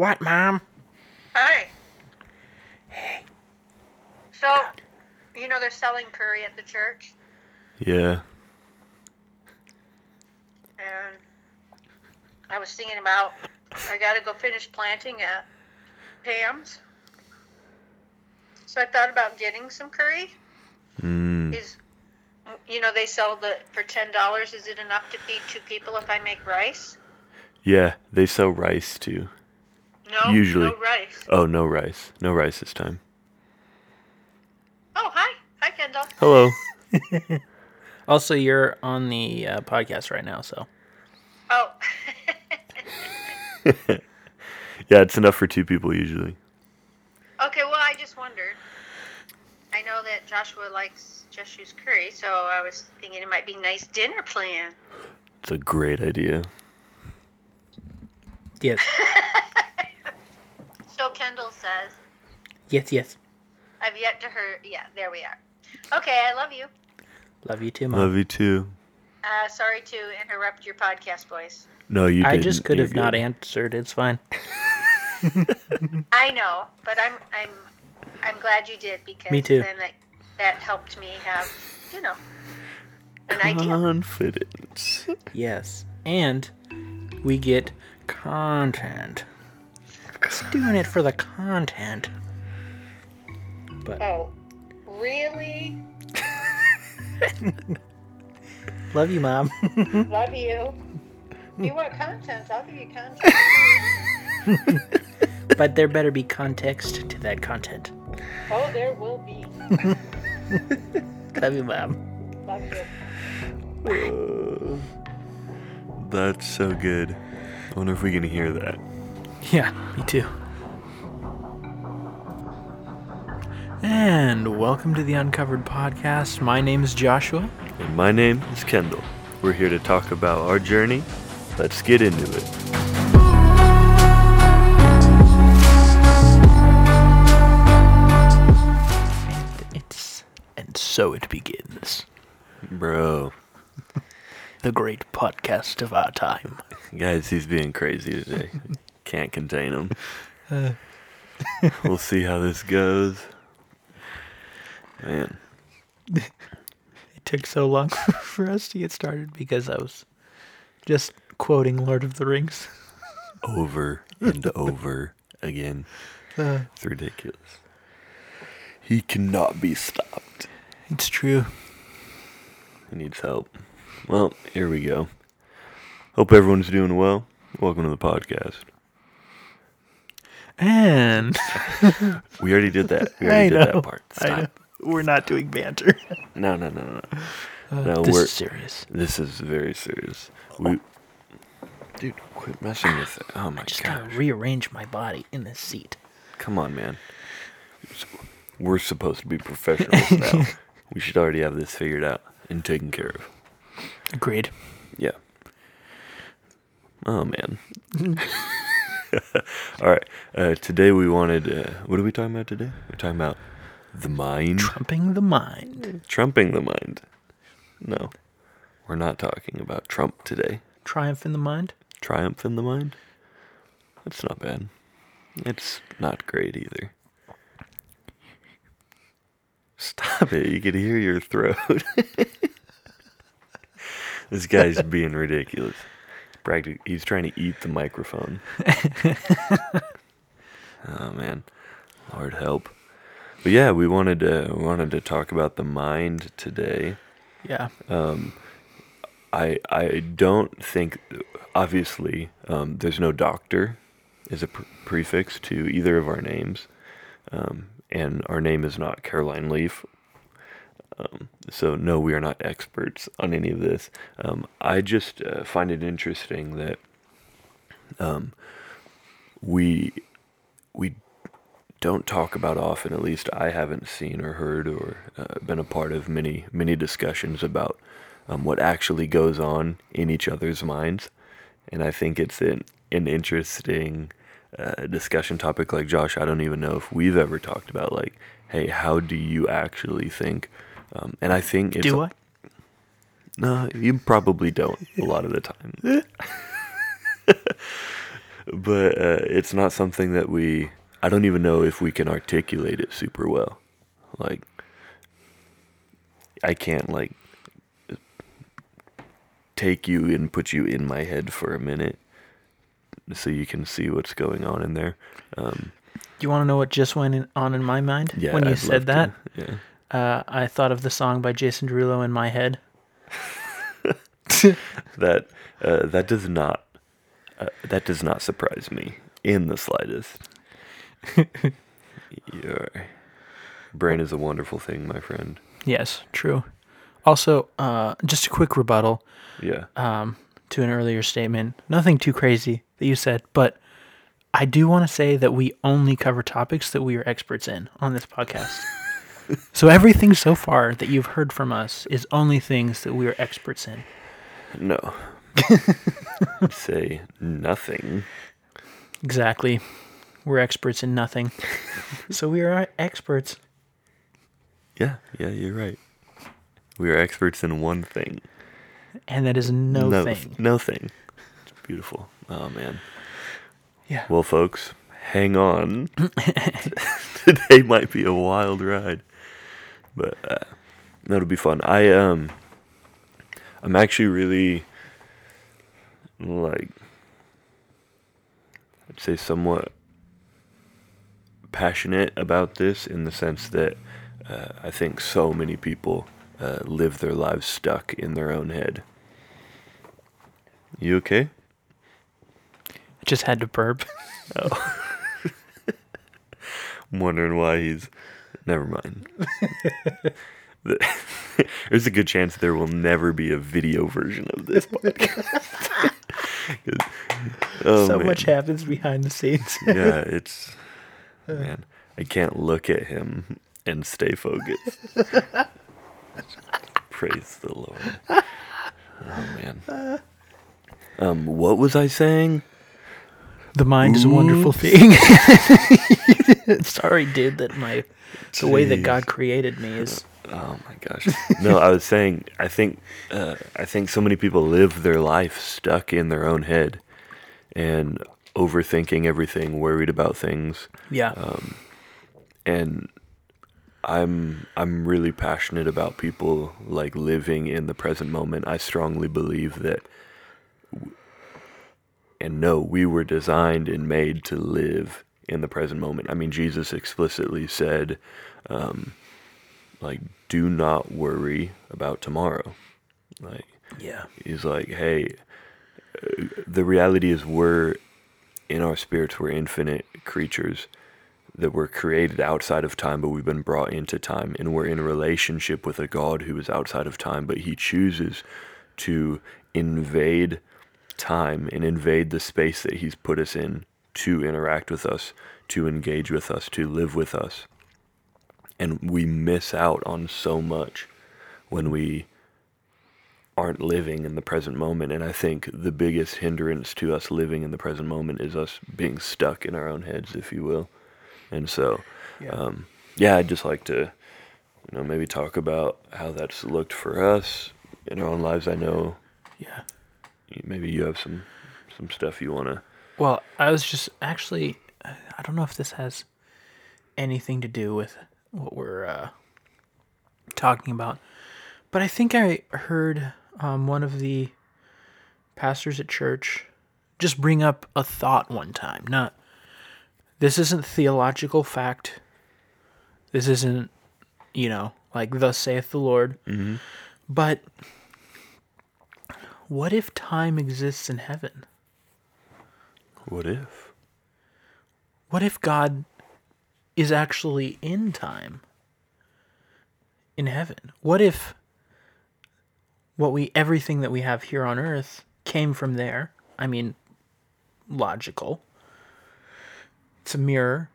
What, Mom? Hi. Hey. So, you know they're selling curry at the church, Yeah. and I was thinking about I got to go finish planting at Pam's. So I thought about getting some curry. Mm. Is you know they sell the for ten dollars. Is it enough to feed two people if I make rice? Yeah, they sell rice too. No, Usually. no rice. Oh, no rice. No rice this time. Oh, hi, hi, Kendall. Hello. Also, you're on the uh, podcast right now, so Oh, Yeah, it's enough for two people usually. okay. Well, I just wondered. I know that Joshua likes Joshua's curry, so I was thinking it might be a nice dinner plan. It's a great idea. yes, So Kendall says, yes, yes. I've yet to hear. Yeah, there we are. Okay, I love you. Love you too, Mom. Love you too. Uh, sorry to interrupt your podcast, boys. No, you. I didn't. just could You're have not answered. It's fine. I know, but I'm I'm I'm glad you did because Me too. then that that helped me have you know an idea. Confidence. Yes, and we get content. Just doing it for the content. But Oh, really? love you, Mom. Love you. You want content? I'll give you content. but there better be context to that content. Oh, there will be. Love you, Mom. Love you. That's so good. I wonder if we can hear that. Yeah, me too. And welcome to the Uncovered Podcast. My name is Joshua. And my name is Kendall. We're here to talk about our journey. Let's get into it. And it's and so it begins. Bro. The great podcast of our time. Guys, he's being crazy today. Can't contain him. Uh. we'll see how this goes. Man. It took so long for us to get started because I was just quoting Lord of the Rings. over and over again. Uh. It's ridiculous. He cannot be stopped. It's true. He needs help. Well, here we go. Hope everyone's doing well. Welcome to the podcast. And We already did that. We I already did that part. I know. Stop. We're not doing banter. No, no, no, no. Uh, no, this we're, is serious. this is very serious. We, oh. dude, quit messing with it. Oh my god! I just god! gotta rearrange my body in this seat. Come on, man. We're supposed to be professionals now. we should already have this figured out and taken care of. Agreed. Yeah. Oh man. All right. Uh, today we wanted. Uh, what are we talking about today? We're talking about the mind, Trumping the mind. trumping the mind. No, we're not talking about Trump today. Triumph in the mind. Triumph in the mind. That's not bad. It's not great either. Stop it! You can hear your throat. this guy's being ridiculous. He's trying to eat the microphone. oh man, Lord help. But yeah, we wanted to we wanted to talk about the mind today. Yeah. Um, I I don't think obviously um, there's no doctor as a pr- prefix to either of our names, um, and our name is not Caroline Leaf. Um, so no, we are not experts on any of this. Um, I just uh, find it interesting that um, we we don't talk about often. At least I haven't seen or heard or uh, been a part of many many discussions about um, what actually goes on in each other's minds, and I think it's an an interesting uh, discussion topic. Like Josh, I don't even know if we've ever talked about like, hey, how do you actually think? Um, and I think it's Do I? no, you probably don't a lot of the time. but uh, it's not something that we. I don't even know if we can articulate it super well. Like, I can't like take you and put you in my head for a minute, so you can see what's going on in there. Um, Do you want to know what just went in, on in my mind yeah, when you I'd said that? to. Yeah. Uh, I thought of the song by Jason Derulo in my head. that uh, that does not uh, that does not surprise me in the slightest. Your brain is a wonderful thing, my friend. Yes, true. Also, uh, just a quick rebuttal Yeah. um, to an earlier statement. Nothing too crazy that you said, but I do want to say that we only cover topics that we are experts in on this podcast. So everything so far that you've heard from us is only things that we are experts in. No. Say nothing. Exactly. We're experts in nothing. so we are experts. Yeah, yeah, you're right. We are experts in one thing. And that is no, no thing. No thing. It's beautiful. Oh man. Yeah. Well, folks, hang on. Today might be a wild ride, but uh, that'll be fun. I um, I'm actually really like, I'd say somewhat passionate about this in the sense that uh, I think so many people uh, live their lives stuck in their own head. You okay? I just had to burp. oh. I'm wondering why he's. Never mind. There's a good chance there will never be a video version of this podcast. oh, so man. much happens behind the scenes. Yeah, it's. Man, I can't look at him and stay focused. Praise the Lord. Oh, man. Um, what was I saying? The mind is a wonderful thing. Sorry, dude, that my the way that Jeez. God created me is Oh my gosh. No, I was saying I think uh, I think so many people live their life stuck in their own head and overthinking everything, worried about things, yeah. and I'm I'm really passionate about people like living in the present moment. I strongly believe that w- and no, we were designed and made to live in the present moment. I mean, Jesus explicitly said, um, like, do not worry about tomorrow. Like, yeah. he's like, hey, uh, the reality is we're in our spirits, we're infinite creatures that were created outside of time, but we've been brought into time, and we're in a relationship with a God who is outside of time, but He chooses to invade time and invade the space that He's put us in to interact with us, to engage with us, to live with us. And we miss out on so much when we aren't living in the present moment. And I think the biggest hindrance to us living in the present moment is us being stuck in our own heads, if you will. And so, Yeah. um, yeah, I'd just like to, you know, maybe talk about how that's looked for us in our own lives. I know Yeah. Maybe you have some some stuff you want to. Well, I was just actually I don't know if this has anything to do with what we're uh, talking about, but I think I heard um, one of the pastors at church just bring up a thought one time. Not this isn't theological fact. This isn't, you know, like thus saith the Lord. But what if time exists in heaven? What if? What if God is actually in time? In heaven? What if what we everything that we have here on earth came from there? I mean, logical. It's a mirror.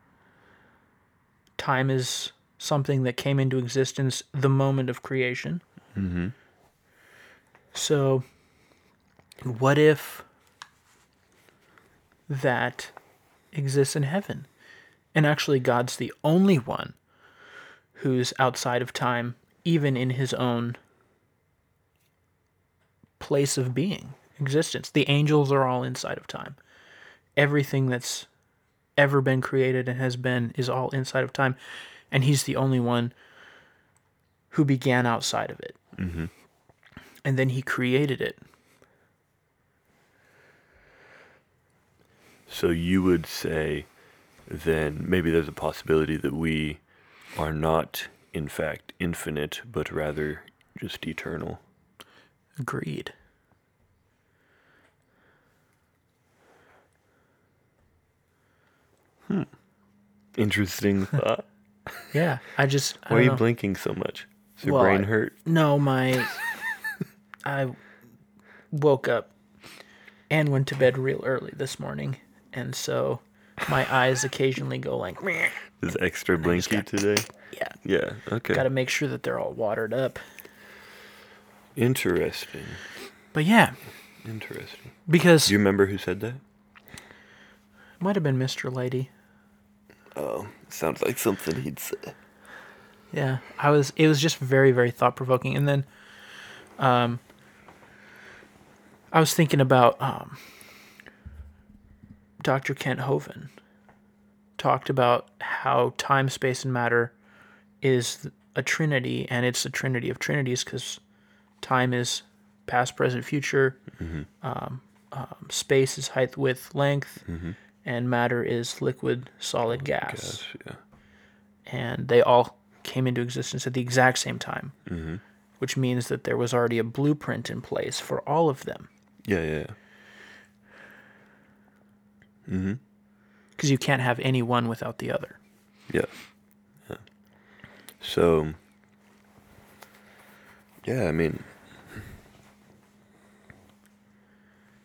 Time is something that came into existence the moment of creation. Mm-hmm. So, what if that exists in heaven? And actually, God's the only one who's outside of time, even in his own place of being, existence. The angels are all inside of time. everything that's ever been created and has been is all inside of time, and he's the only one who began outside of it. Mm-hmm. And then he created it. So you would say then maybe there's a possibility that we are not, in fact, infinite, but rather just eternal. Agreed. Hmm. Interesting thought. Yeah, I just. I Why are you know. blinking so much? Is your Well, brain I- hurt? No, my. I woke up and went to bed real early this morning, and so my eyes occasionally go like. "Meh." Is extra blinky got- today? Yeah, Yeah. Okay. got to make sure that they're all watered up. Interesting. But yeah, Interesting. because Do you remember who said that? might have been Mr. Lady. Oh, sounds like something he'd say. Yeah, I was. It was just very, very thought provoking. And then, um, I was thinking about um, Dr. Kent Hovind talked about how time, space, and matter is a trinity, and it's a trinity of trinities because time is past, present, future. Um, um, space is height, width, length, and matter is liquid, solid, gas Gosh, yeah. and they all came into existence at the exact same time, mm-hmm. which means that there was already a blueprint in place for all of them. Yeah, yeah. yeah. Mm-hmm. Because you can't have any one without the other. Yeah. Yeah. So, yeah, I mean,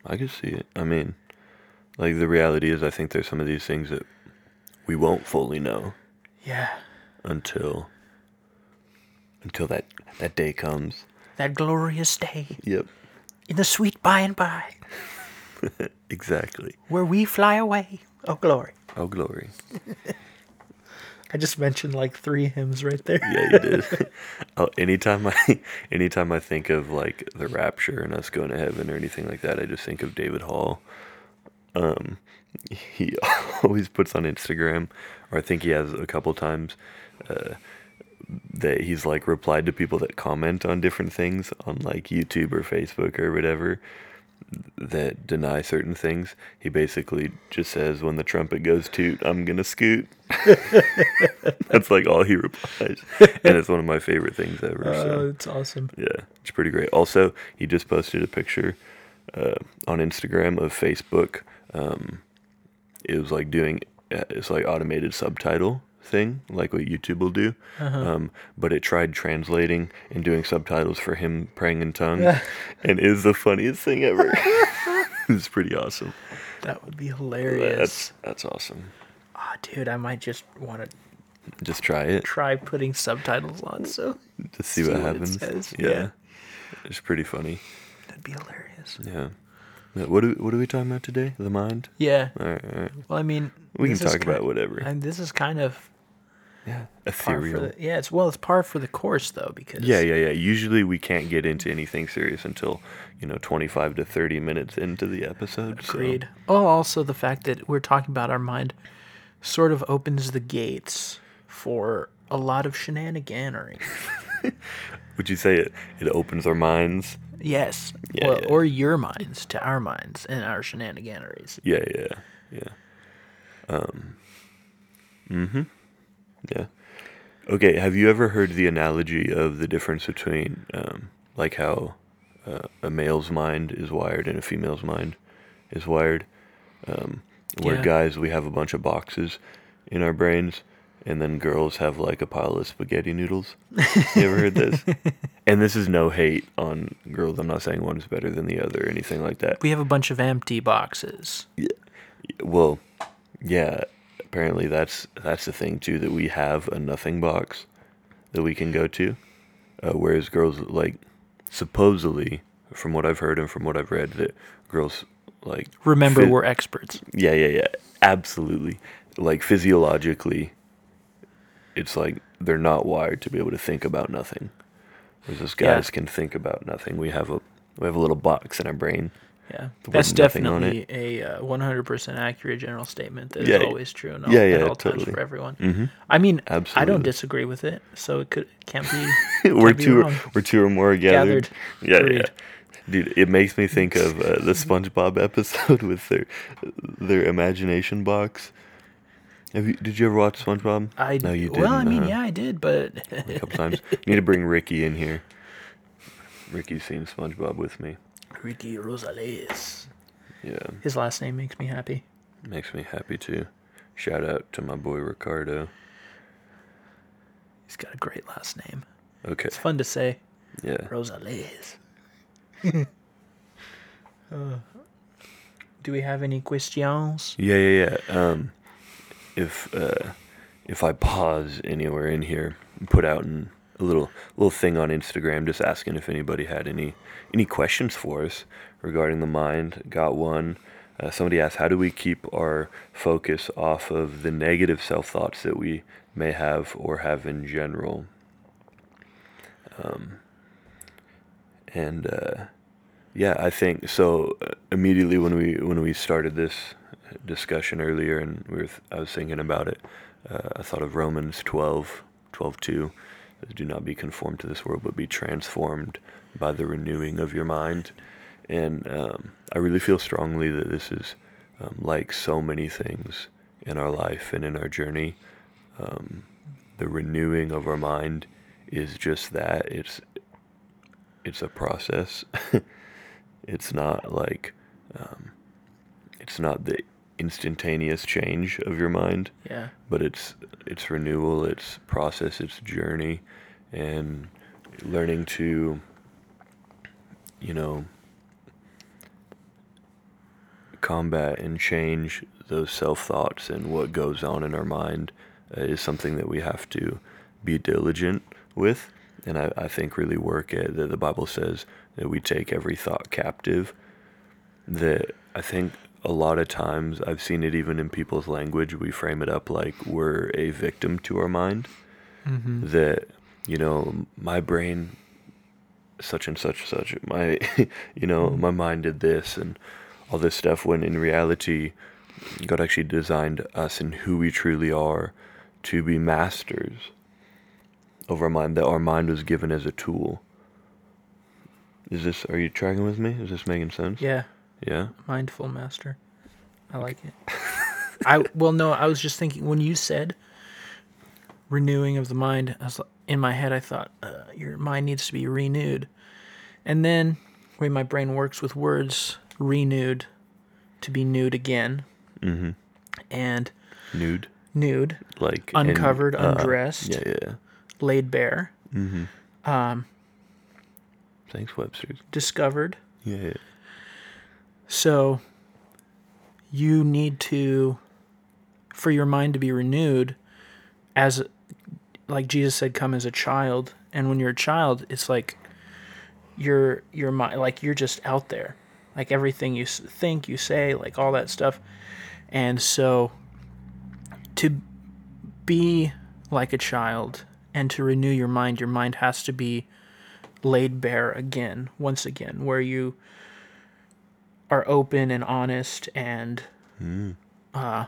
I can see it. I mean, like the reality is, I think there's some of these things that we won't fully know Yeah, until until that that day comes. that glorious day Yep. in the sweet by and by, Exactly. where we fly away. Oh, glory. Oh, glory. I just mentioned like three hymns right there. Yeah, you did. oh, anytime I, anytime I think of like the rapture and us going to heaven or anything like that, I just think of David Hall. Um, he always puts on Instagram, or I think he has a couple times, uh, that he's like replied to people that comment on different things on like YouTube or Facebook or whatever that deny certain things. He basically just says, "When the trumpet goes toot, I'm gonna scoot." That's like all he replies, and it's one of my favorite things ever. Oh, so it's awesome. yeah, it's pretty great. Also, he just posted a picture uh, on Instagram of Facebook. Um, it was like doing uh, it's like automated subtitle thing, like what YouTube will do. Um, but it tried translating and doing subtitles for him praying in tongues, and is the funniest thing ever. it's pretty awesome. That would be hilarious. That's that's awesome. Ah, dude, I might just want to Just try it. try putting subtitles on. So to see, see what what happens. Yeah. yeah. It's pretty funny. that'd be hilarious. Yeah. What are, what are we talking about today? The mind? Yeah. All right, all right. Well, I mean, We can talk about ki- whatever. And this is kind of Yeah. Ethereal. the, yeah. It's well, it's par for the course though because Yeah, yeah, yeah. Usually we can't get into anything serious until, you know, 25 to 30 minutes into the episode. so- Agreed. Oh, also the fact that we're talking about our mind sort of opens the gates for a lot of shenaniganery. Would you say it, it opens our minds? Yes. Yeah, well, yeah. Or your minds to our minds and our shenaniganeries. Yeah, yeah, yeah. Um, mm-hmm. Yeah. Okay, have you ever heard the analogy of the difference between, um, like how uh, a male's mind is wired and a female's mind is wired? Um, where Yeah. guys, we have a bunch of boxes in our brains, and then girls have like a pile of spaghetti noodles. You ever heard this? And this is no hate on girls. I'm not saying one is better than the other or anything like that. We have a bunch of empty boxes. Yeah. Well, yeah. Apparently, that's that's the thing too that we have a nothing box that we can go to, uh, whereas girls like supposedly, from what I've heard and from what I've read, that girls like Remember, we're experts. yeah, yeah, yeah, absolutely. Like physiologically, it's like they're not wired to be able to think about nothing. Whereas us Yeah. guys can think about nothing. We have a we have a little box in our brain. Yeah, that's definitely a uh, 100% accurate general statement that is Yeah, always true in all, yeah, at yeah, all times totally. for everyone. hmm I mean, I don't disagree with it, so it could can't be we're can't be two wrong. we're two or more gathered. gathered. Yeah, yeah. Dude, it makes me think of uh, the SpongeBob episode with their their imagination box. Have you? Did you ever watch SpongeBob? I no, you didn't. well, I mean, huh? yeah, I did, but a couple times. You need to bring Ricky in here. Ricky's seen SpongeBob with me. Ricky Rosales. Yeah, His last name makes me happy. makes me happy too. Shout out to my boy Ricardo. He's got a great last name. Okay, It's fun to say. yeah. Rosales. Uh, do we have any questions? Yeah, yeah, yeah. Um, if uh, if I pause anywhere in here, put out an, a little little thing on Instagram, just asking if anybody had any any questions for us regarding the mind. Got one. Uh, somebody asked, "How do we keep our focus off of the negative self thoughts that we may have or have in general?" Um, and uh, yeah, I think so. Uh, immediately when we when we started this discussion earlier, and we were th- I was thinking about it, uh, I thought of Romans 12, 12 2, do not be conformed to this world, but be transformed by the renewing of your mind. And um, I really feel strongly that this is um, like so many things in our life and in our journey. Um, the renewing of our mind is just that. It's it's a process. it's not like um, it's not the instantaneous change of your mind Yeah. but it's it's renewal it's process it's journey and learning to you know combat and change those self thoughts and what goes on in our mind uh, is something that we have to be diligent with and I, I think really work at that the bible says that we take every thought captive that I think a lot of times I've seen it even in people's language. We frame it up like we're a victim to our mind. Mm-hmm. That you know my brain, such and such such my, you know my mind did this and all this stuff. When in reality, God actually designed us and who we truly are to be masters of our mind. That our mind was given as a tool. Is this? Are you tracking with me? Is this making sense? Yeah. Yeah. Mindful master. I like it. I well no, I was just thinking when you said renewing of the mind, I was in my head I thought uh, your mind needs to be renewed. And then the way my brain works with words, renewed to be nude again Mm-hmm. and Nude, nude, like and, Uncovered, uh, undressed. Yeah, yeah. laid bare, Mm-hmm. um Thanks, Webster's. discovered. Yeah, yeah. So you need to for your mind to be renewed as like Jesus said come as a child. And when you're a child it's like your your mind like you're just out there. Like everything you think you say like all that stuff. And so to be like a child and to renew your mind your mind has to be laid bare again once again where you are open and honest and Mm. uh,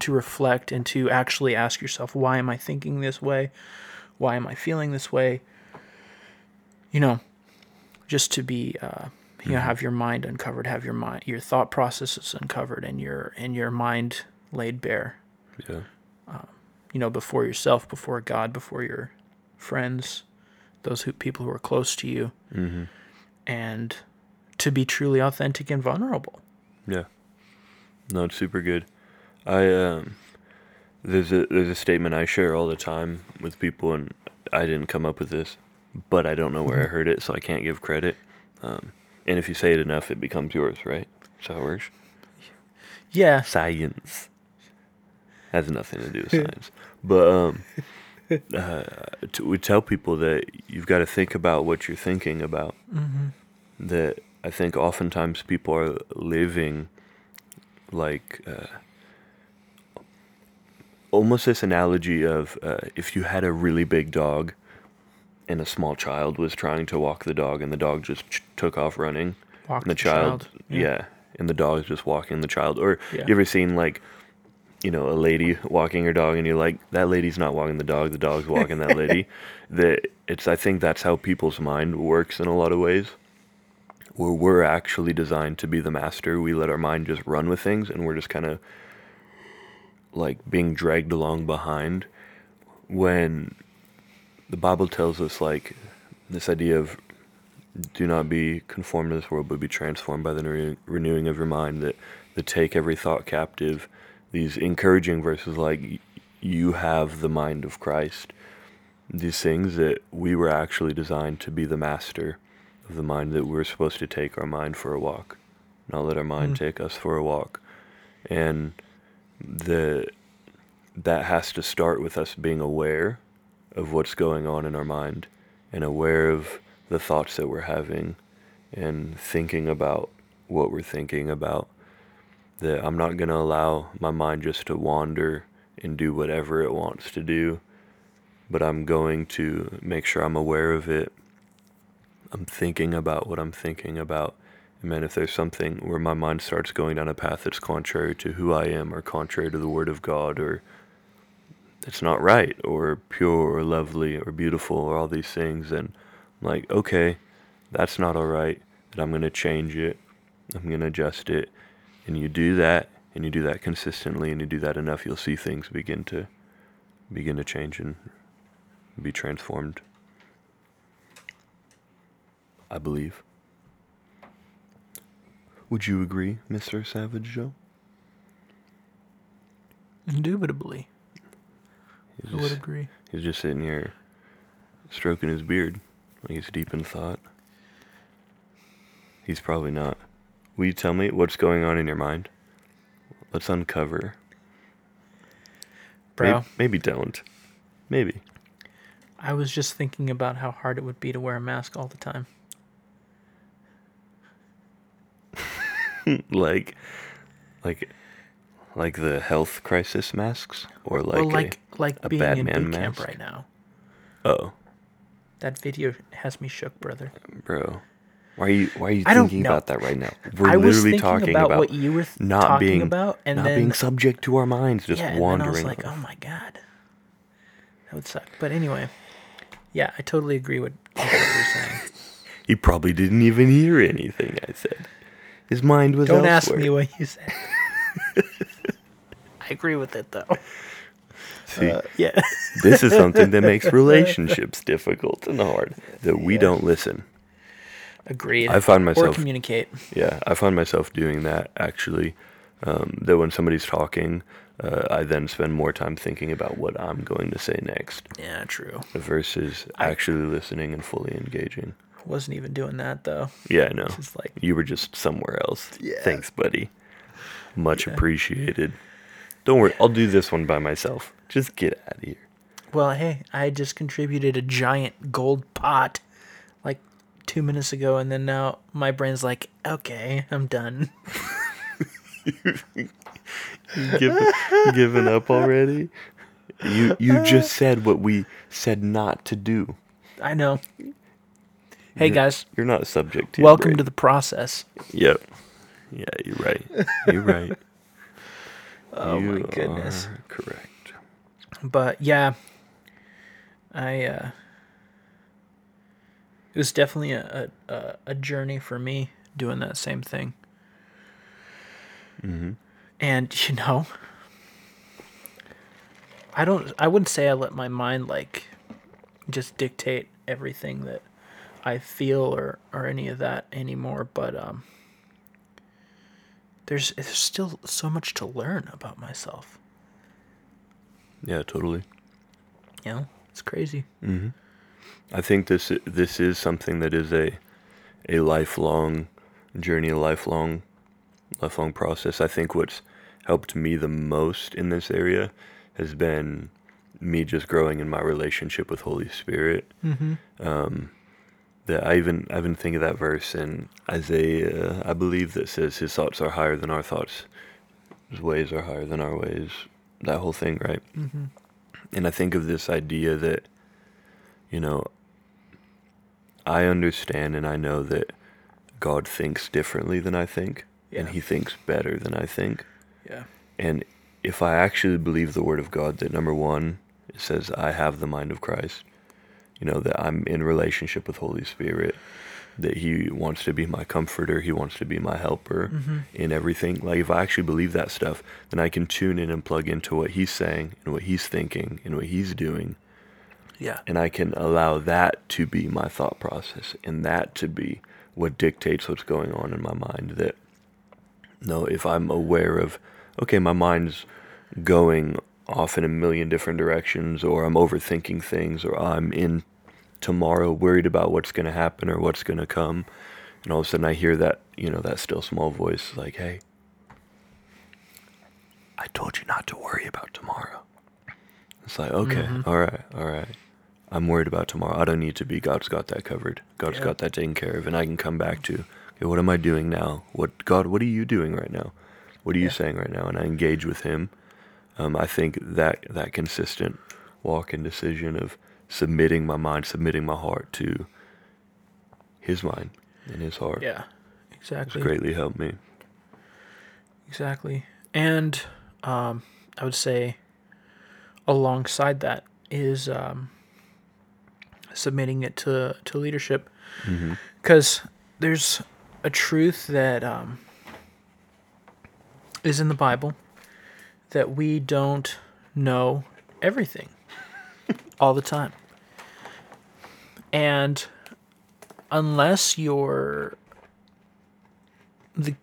to reflect and to actually ask yourself, why am I thinking this way? Why am I feeling this way? You know, just to be, uh, you know, have your mind uncovered, have your mind, your thought processes uncovered, and your and your mind laid bare. Yeah. You know, before yourself, before God, before your friends, those who people who are close to you, Mm-hmm. and to be truly authentic and vulnerable. Yeah. No, it's super good. I um, there's a there's a statement I share all the time with people, and I didn't come up with this, but I don't know where I heard it, so I can't give credit. Um, and if you say it enough, it becomes yours, right? That's how it works. Yeah, Science has nothing to do with science, but um, uh, t- we tell people that you've got to think about what you're thinking about. mm-hmm. that I think oftentimes people are living like uh, almost this analogy of uh, if you had a really big dog and a small child was trying to walk the dog and the dog just ch- took off running walk and the the child, child. yeah. and the dog's just walking the child. Or Yeah. you ever seen like, you know, a lady walking her dog, and you're like, that lady's not walking the dog, the dog's walking that lady. That it's I think that's how people's mind works in a lot of ways. Where we're actually designed to be the master, we let our mind just run with things, and we're just kind of like being dragged along behind. When the Bible tells us like this idea of do not be conformed to this world, but be transformed by the renew- renewing of your mind. That that take every thought captive. These encouraging verses like you have the mind of Christ. These things that we were actually designed to be the master the mind. That we're supposed to take our mind for a walk, not let our mind Mm. take us for a walk, and the that has to start with us being aware of what's going on in our mind and aware of the thoughts that we're having and thinking about what we're thinking about. That I'm not going to allow my mind just to wander and do whatever it wants to do, but I'm going to make sure I'm aware of it. I'm thinking about what I'm thinking about. And man, if there's something where my mind starts going down a path that's contrary to who I am or contrary to the Word of God or it's not right or pure or lovely or beautiful or all these things and I'm like okay that's not all right and i'm going to change it. I'm going to adjust it. And you do that and you do that consistently and you do that enough you'll see things begin to begin to change and be transformed i believe would you agree mr savage joe Indubitably. He's I would just- agree. He's just sitting here stroking his beard like he's deep in thought. He's probably not. Will you tell me what's going on in your mind? Let's uncover. Bro, Maybe, maybe don't. Maybe. I was just thinking about how hard it would be to wear a mask all the time. like, like, like the health crisis masks, or like, well, like like a being in boot camp mask? right now. oh, That video has me shook, brother. bro, why are you why are you I thinking about that right now? We're I literally talking about, about, what you were th- not talking being about, and not then being subject to our minds, just yeah, and wandering. then I was like, oh my god, that would suck. But anyway, yeah, I totally agree with, with what you're saying. He probably didn't even hear anything I said. His mind was Don't elsewhere. ask me what you said. I agree with it though. See, Uh, yeah. this is something that makes relationships difficult and hard. That we don't listen. Agreed. I find or myself- communicate. Yeah, I find myself doing that actually. Um, that when somebody's talking, uh, I then spend more time thinking about what I'm going to say next Yeah, true. versus I- actually listening and fully engaging. Wasn't even doing that though. Yeah, I know. Just like You were just somewhere else. Yeah. Thanks, buddy. Much Yeah. appreciated. Don't worry, I'll do this one by myself. Just get out of here. Well, hey, I just contributed a giant gold pot like two minutes ago, and then now my brain's like, okay, I'm done. You give, giving up already? You you just said what we said not to do. I know. Hey, You're- guys, You're not subject to welcome to the process. Yep. Yeah, you're right. You're right. Oh my goodness. correct. But yeah, I, uh, it was definitely a, a, a journey for me doing that same thing. hmm And you know, I don't I wouldn't say I let my mind like just dictate everything that I feel or or any of that anymore, but um there's there's still so much to learn about myself. Yeah, totally. You know? It's crazy. hmm I think this this is something that is a a lifelong journey, a lifelong lifelong process. I think what's helped me the most in this area has been me just growing in my relationship with Holy Spirit. Mm-hmm. Um, that I even I even think of that verse in Isaiah, I believe that says His thoughts are higher than our thoughts, His ways are higher than our ways. That whole thing, right? Mm-hmm. And I think of this idea that, you know, I understand and I know that God thinks differently than I think. and he thinks better than I think. Yeah. And if I actually believe the word of God, that number one, it says, I have the mind of Christ, you know, that I'm in relationship with Holy Spirit, that He wants to be my comforter, He wants to be my helper mm-hmm. in everything. Like, if I actually believe that stuff, then I can tune in and plug into what He's saying and what He's thinking and what He's doing. Yeah. And I can allow that to be my thought process and that to be what dictates what's going on in my mind. That, no, if I'm aware of, okay, my mind's going off in a million different directions, or I'm overthinking things, or I'm in tomorrow worried about what's going to happen or what's going to come. And all of a sudden I hear that, you know, that still small voice like, hey, I told you not to worry about tomorrow. It's like, okay, mm-hmm. all right, all right. I'm worried about tomorrow. I don't need to be. God's got that covered. God's Yeah. got that taken care of, and I can come back to, okay, what am I doing now? What God? What are you doing right now? What are you saying right now? And I engage with Him. Um, I think that that consistent walk and decision of submitting my mind, submitting my heart to His mind and His heart, Yeah. has Exactly. greatly helped me. Exactly. And um, I would say alongside that is um, submitting it to, to leadership. Because there's a truth that um, is in the Bible that we don't know everything all the time. And unless you're the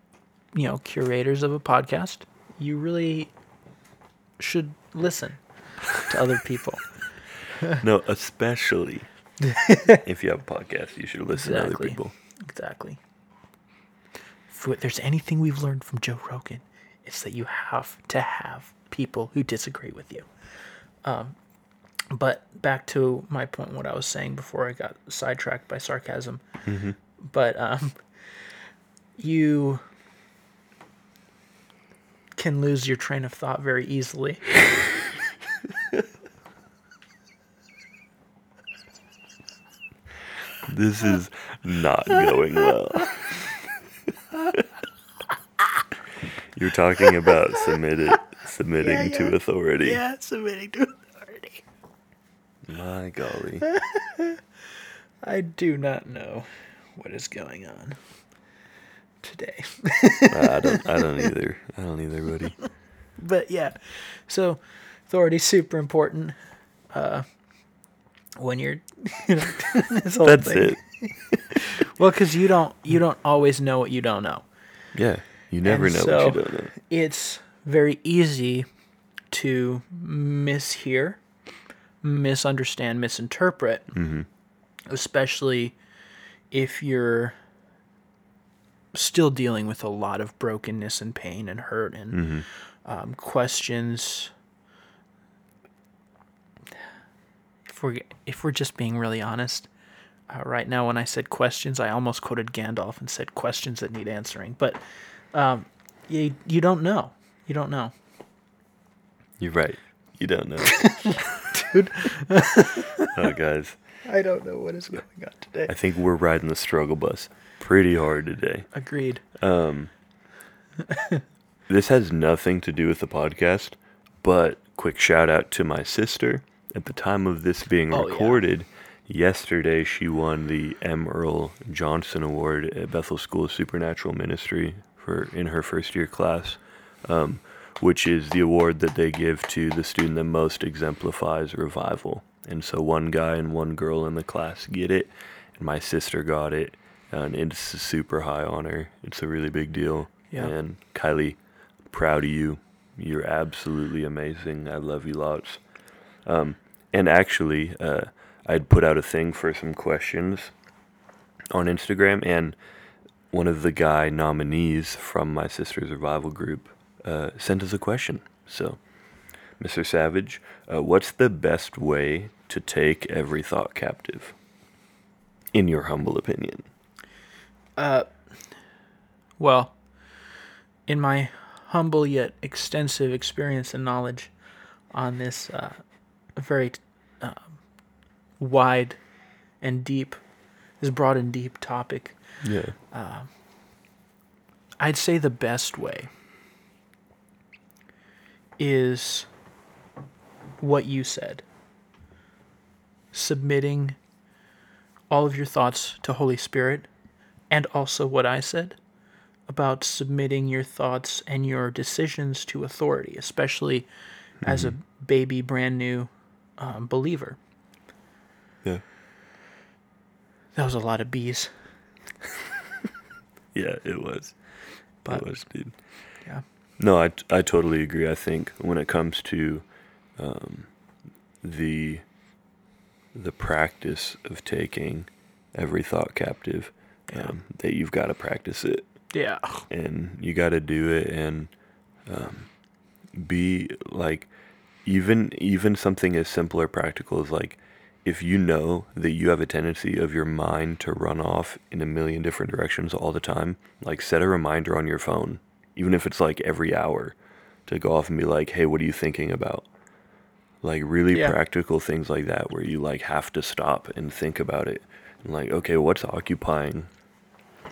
you know curators of a podcast you really should listen to other people no, especially if you have a podcast, you should listen to other people. exactly if there's anything we've learned from joe rogan it's that you have to have people who disagree with you. Um, but back to my point what i was saying before i got sidetracked by sarcasm. But um, you can lose your train of thought very easily. This is not going well. You're talking about submitted, submitting Yeah, to authority. yeah submitting to authority My golly. I do not know what is going on today. I don't. I don't either. I don't either, buddy. but yeah, so authority super important. Uh, when you're, you know, this whole That's thing. it. Well, because you don't you don't always know what you don't know. Yeah. You never And know so- what you don't know. It's very easy to mishear, misunderstand, misinterpret, especially if you're still dealing with a lot of brokenness and pain and hurt and um, questions. If we're if we're just being really honest, uh, right now when I said questions, I almost quoted Gandalf and said questions that need answering. But um, you you don't know, you don't know, You're right. You don't know. dude. oh, guys. I don't know what is going on today. I think we're riding the struggle bus pretty hard today. Agreed. Um, This has nothing to do with the podcast, but quick shout out to my sister. At the time of this being Oh, yeah. recorded, yesterday she won the M. Earl Johnson Award at Bethel School of Supernatural Ministry for in her first year class, um, which is the award that they give to the student that most exemplifies revival. And so one guy and one girl in the class get it, and my sister got it, and it's a super high honor. It's a really big deal. Yeah. And Kylie, proud of you. You're absolutely amazing. I love you lots. Um, and actually, uh, I'd put out a thing for some questions on Instagram, and one of the guy nominees from my sister's revival group uh, sent us a question. So, Mr. Savage, uh, what's the best way to take every thought captive? In your humble opinion. Uh, Well, in my humble yet extensive experience and knowledge on this uh, very uh, wide and deep, this broad and deep topic, Yeah. I'd say the best way is what you said. Submitting all of your thoughts to Holy Spirit and also what I said about submitting your thoughts and your decisions to authority, especially as a baby brand new um, believer. Yeah. That was a lot of bees, Yeah, it was. but it was, dude. yeah. No, I, I totally agree. I think when it comes to um, the the practice of taking every thought captive, um, that you've got to practice it Yeah. and you got to do it and um, be like even even something as simple or practical as like if you know that you have a tendency of your mind to run off in a million different directions all the time like set a reminder on your phone even if it's like every hour to go off and be like hey what are you thinking about like really Yeah. practical things like that where you like have to stop and think about it and like okay what's occupying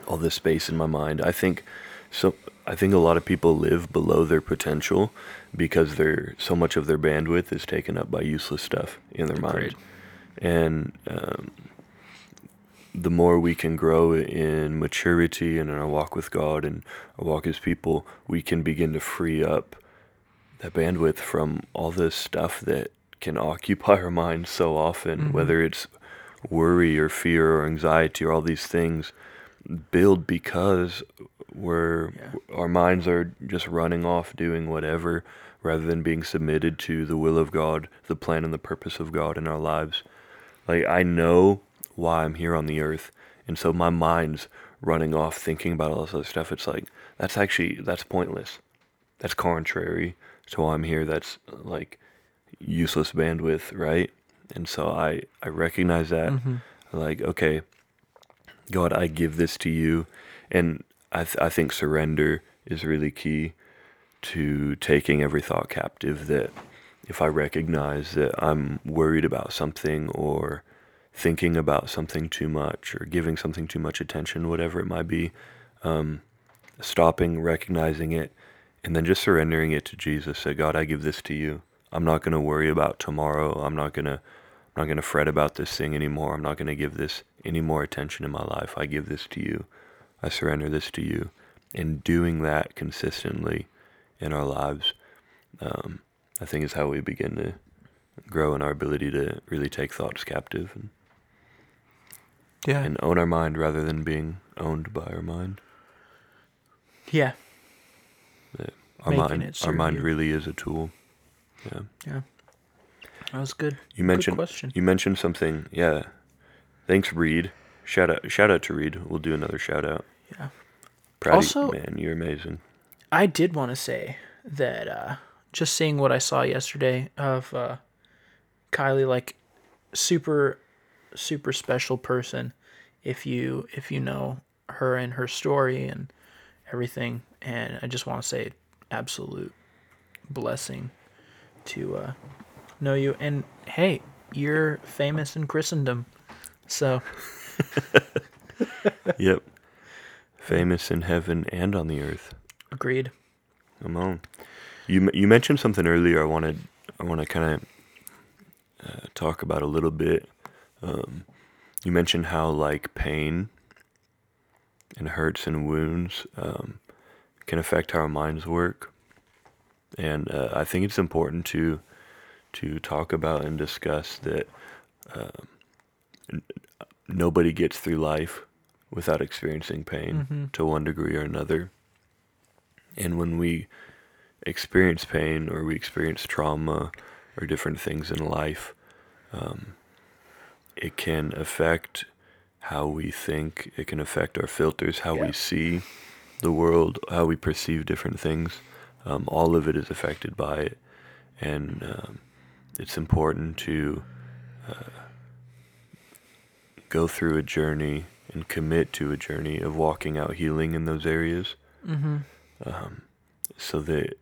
all this space in my mind. I think so I think a lot of people live below their potential because they're so much of their bandwidth is taken up by useless stuff in their mind. And um, the more we can grow in maturity and in our walk with God and our walk as people, we can begin to free up that bandwidth from all this stuff that can occupy our minds so often, Mhm. whether it's worry or fear or anxiety or all these things build because we're Yeah. our minds are just running off doing whatever rather than being submitted to the will of God, the plan and the purpose of God in our lives. Like I know why I'm here on the earth, and so my mind's running off thinking about all this other stuff. It's like that's actually that's pointless. That's contrary to why I'm here. That's like useless bandwidth, right? And so I I recognize that. Mhm. Like okay, God, I give this to you, and I th- I think surrender is really key to taking every thought captive. That if I recognize that I'm worried about something or thinking about something too much or giving something too much attention, whatever it might be, um, stopping, recognizing it, and then just surrendering it to Jesus. Say, God, I give this to you. I'm not going to worry about tomorrow. I'm not going to I'm not going to fret about this thing anymore. I'm not going to give this any more attention in my life. I give this to you. I surrender this to you. And doing that consistently in our lives, um, I think is how we begin to grow in our ability to really take thoughts captive and, Yeah. and own our mind rather than being owned by our mind. yeah. That our Making mind, our mind you. really is a tool. Yeah. Yeah. That was good. You mentioned question. you mentioned something. Yeah. Thanks, Reed. Shout out shout out to Reed. We'll do another shout out. Yeah. Proud Also- you, man. You're amazing. I did want to say that uh, just seeing what I saw yesterday of uh, Kylie, like super, super special person. If you if you know her and her story and everything, and I just want to say, absolute blessing to uh, know you. And hey, you're famous in Christendom, so yep. Famous in heaven and on the earth. agreed. Come on. You you mentioned something earlier. I wanted I want to kind of uh, talk about a little bit. Um, you mentioned how like pain and hurts and wounds um, can affect how our minds work, and uh, I think it's important to to talk about and discuss that um, n- nobody gets through life without experiencing pain Mhm. to one degree or another. And when we experience pain or we experience trauma or different things in life, um, it can affect how we think. It can affect our filters, how Yeah. we see the world, how we perceive different things. Um, all of it is affected by it. And um, it's important to uh, go through a journey and commit to a journey of walking out healing in those areas Mm-hmm. um, so that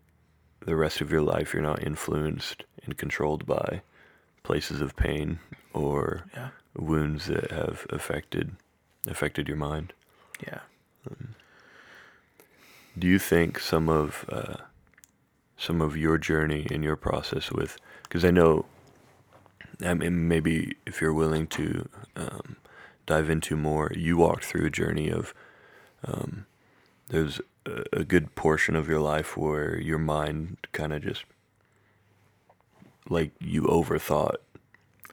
the rest of your life you're not influenced and controlled by places of pain or Yeah. wounds that have affected affected your mind. Yeah. do you think some of uh, some of your journey and your process with because I know I mean maybe if you're willing to um, dive into more, you walked through a journey of um, there's a, good portion of your life where your mind kind of just like you overthought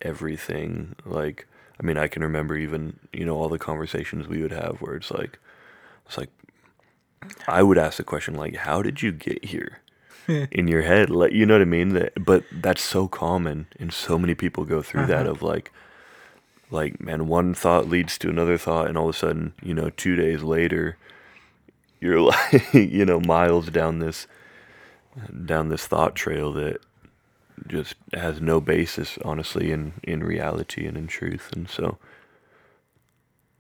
everything like I mean I can remember even you know all the conversations we would have where it's like it's like I would ask the question like how did you get here in your head like you know what I mean that but that's so common and so many people go through that Uh-huh. of like like man one thought leads to another thought and all of a sudden you know 2 days later you're like you know miles down this down this thought trail that just has no basis honestly in in reality and in truth. And so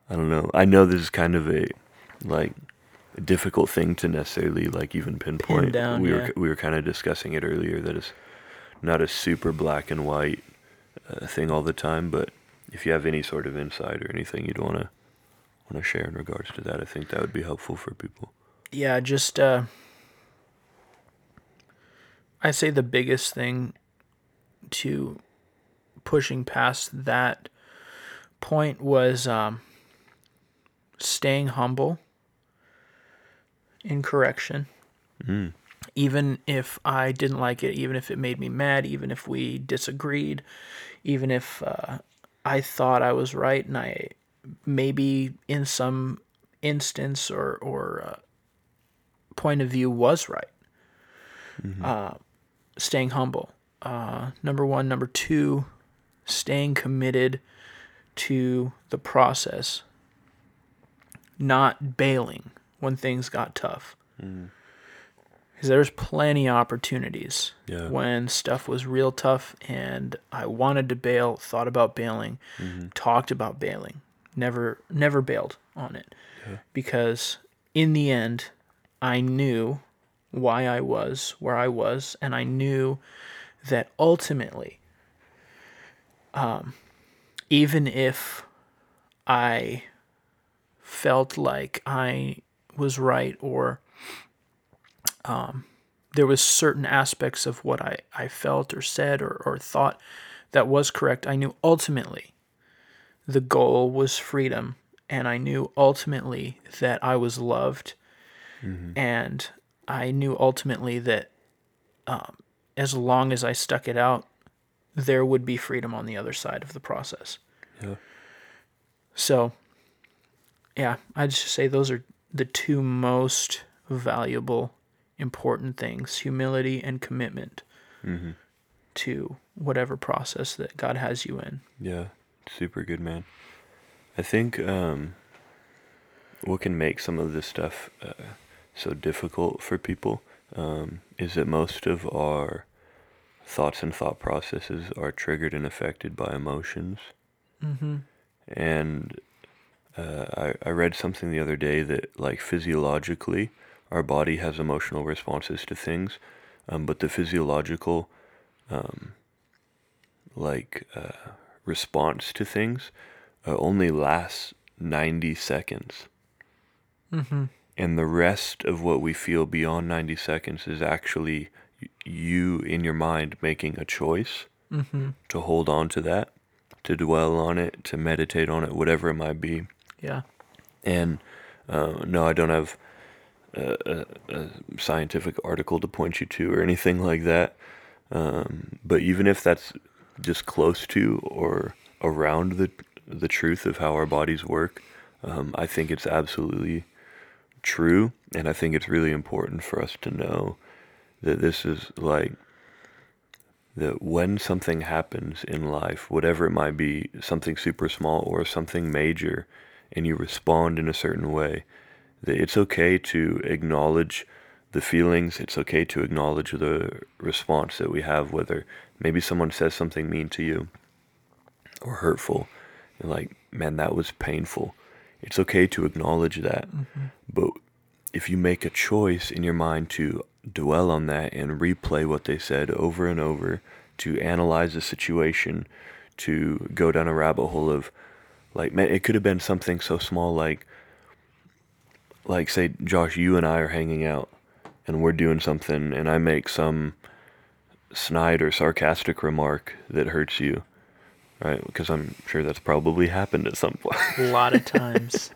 i don't know. I know this is kind of a like a difficult thing to necessarily like even pinpoint. Down, we yeah. were we were kind of discussing it earlier that it's not a super black and white uh, thing all the time but if you have any sort of insight or anything you'd want to want to share in regards to that i think that would be helpful for people yeah, just uh I say the biggest thing to pushing past that point was um staying humble in correction. mm. Even if I didn't like it, even if it made me mad, even if we disagreed, even if uh, I thought I was right and I maybe in some instance or or uh, point of view was right. Uh, staying humble. Uh, number one. Number two, staying committed to the process, not bailing when things got tough. Because there's plenty of opportunities Yeah. when stuff was real tough and I wanted to bail, thought about bailing, talked about bailing, never never bailed on it. Because in the end, I knew why I was where I was, and I knew that ultimately, um, even if I felt like I was right or um, there was certain aspects of what I, I felt or said or, or thought that was correct, I knew ultimately the goal was freedom. And I knew ultimately that I was loved. And I knew ultimately that um, as long as I stuck it out, there would be freedom on the other side of the process. Yeah. So, yeah, I'd just say those are the two most valuable, important things humility and commitment Mm-hmm. to whatever process that God has you in. Yeah, super good, man. I think um, what can make some of this stuff uh, so difficult for people um, is that most of our thoughts and thought processes are triggered and affected by emotions. Mm-hmm. And uh, I, I read something the other day that, like, physiologically, our body has emotional responses to things, um, but the physiological, um, like, uh, response to things uh, only lasts 90 seconds. Mm-hmm. And the rest of what we feel beyond 90 seconds is actually y- you in your mind making a choice Mm-hmm. to hold on to that, to dwell on it, to meditate on it, whatever it might be. Yeah. And uh, no, I don't have a, a, a scientific article to point you to or anything like that. Um, but even if that's just close to or around the the truth of how our bodies work, um, I think it's absolutely true, and I think it's really important for us to know that this is like that when something happens in life, whatever it might be, something super small or something major, and you respond in a certain way, that it's okay to acknowledge the feelings, it's okay to acknowledge the response that we have, whether maybe someone says something mean to you or hurtful, and like, man, that was painful. It's okay to acknowledge that. Mm-hmm. But if you make a choice in your mind to dwell on that and replay what they said over and over, to analyze the situation, to go down a rabbit hole of, like, man, it could have been something so small like, like say Josh, you and I are hanging out and we're doing something and I make some snide or sarcastic remark that hurts you, right? Because I'm sure that's probably happened at some point, A lot of times.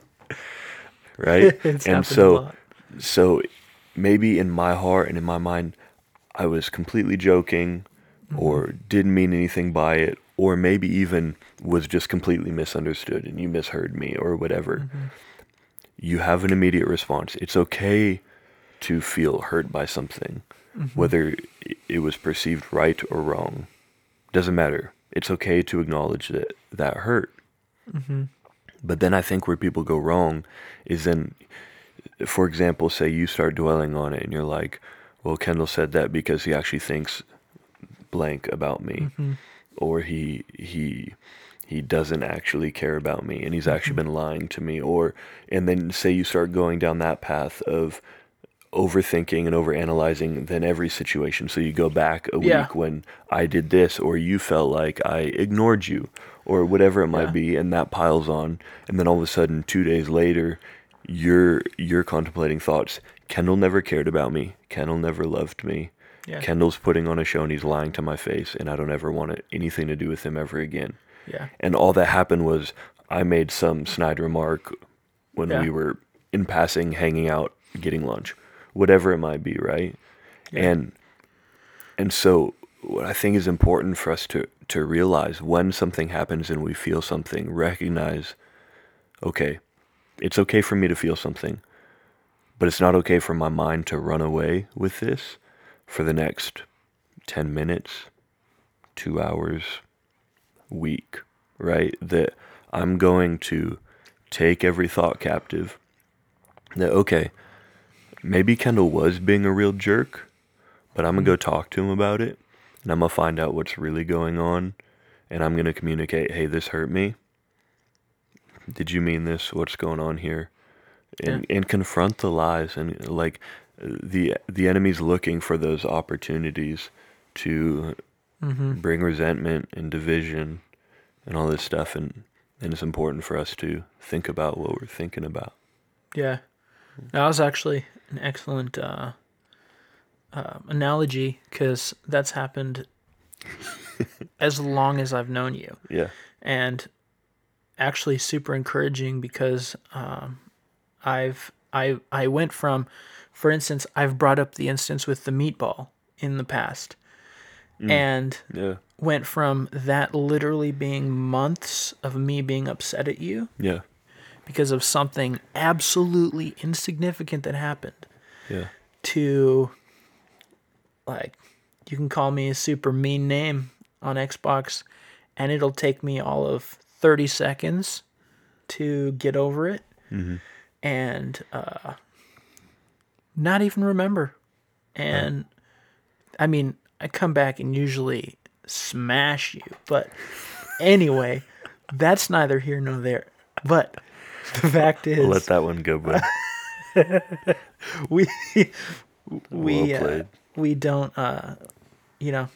right? It's and so so maybe in my heart and in my mind I was completely joking mm-hmm. or didn't mean anything by it or maybe even was just completely misunderstood and you misheard me or whatever. Mm-hmm. You have an immediate response. It's okay to feel hurt by something Mm-hmm. whether it was perceived right or wrong. Doesn't matter. It's okay to acknowledge that that hurt. Mm-hmm. But then I think where people go wrong is then for example, say you start dwelling on it and you're like, well, Kendall said that because he actually thinks blank about me, mm-hmm. or he he he doesn't actually care about me, and he's actually been lying to me, or and then say you start going down that path of overthinking and overanalyzing than every situation. So you go back a Yeah. week when I did this, or you felt like I ignored you, or whatever it might Yeah. be, and that piles on, and then all of a sudden, two days later, you're you're contemplating thoughts. Kendall never cared about me. Kendall never loved me. Yeah. Kendall's putting on a show and he's lying to my face, and I don't ever want it, anything to do with him ever again. Yeah. And all that happened was I made some snide remark when Yeah. we were in passing, hanging out, getting lunch, whatever it might be, right? And and so what I think is important for us to to realize when something happens and we feel something, recognize, okay, it's okay for me to feel something, but it's not okay for my mind to run away with this for the next 10 minutes, two hours, week, right? That I'm going to take every thought captive. That, okay, maybe Kendall was being a real jerk, but I'm going to go mm-hmm. talk to him about it and I'm going to find out what's really going on and I'm going to communicate, hey, this hurt me. Did you mean this? What's going on here? And, and confront the lies and like the the enemy's looking for those opportunities to mm-hmm. bring resentment and division and all this stuff and and it's important for us to think about what we're thinking about. Yeah. I was actually an excellent uh, uh, analogy because that's happened as long as I've known you. Yeah. and actually super encouraging because um, I've I I went from, for instance, I've brought up the instance with the meatball in the past, and Yeah. went from that literally being months of me being upset at you Yeah. Because of something absolutely insignificant that happened. Yeah. to like you can call me a super mean name on Xbox and it'll take me all of 30 seconds to get over it. And uh not even remember. And I mean I come back and usually smash you but anyway that's neither here nor there. But the fact is Let that one go, bud. we we Well uh, we don't uh you know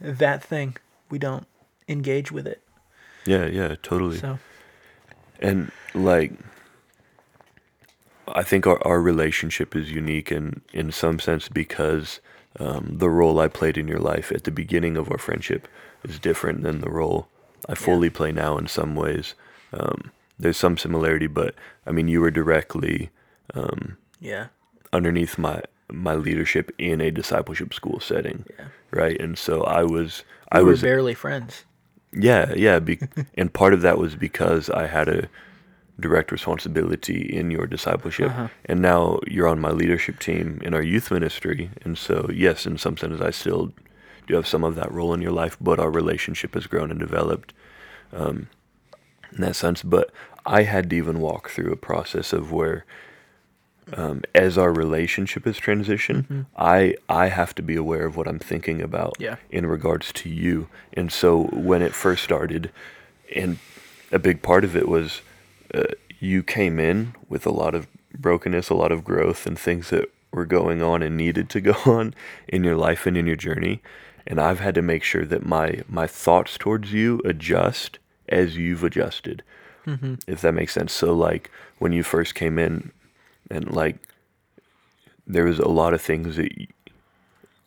that thing we don't engage with it yeah, yeah, totally. so And like I think our, our relationship is unique in in some sense because um, the role I played in your life at the beginning of our friendship is different than the role I fully play now in some ways. Um, there's some similarity, but I mean, you were directly yeah underneath my my leadership in a discipleship school setting, Yeah. right? And so I was we I were was barely friends yeah, yeah. Be- and part of that was because I had a direct responsibility in your discipleship. Uh-huh. And now you're on my leadership team in our youth ministry. And so, yes, in some sense, I still do have some of that role in your life, but our relationship has grown and developed um, in that sense. But I had to even walk through a process of where. Um, as our relationship has transitioned, I I have to be aware of what I'm thinking about Yeah. in regards to you. And so when it first started, and a big part of it was uh, you came in with a lot of brokenness, a lot of growth, and things that were going on and needed to go on in your life and in your journey. And I've had to make sure that my my thoughts towards you adjust as you've adjusted, mm-hmm. if that makes sense. So like when you first came in, and like there was a lot of things that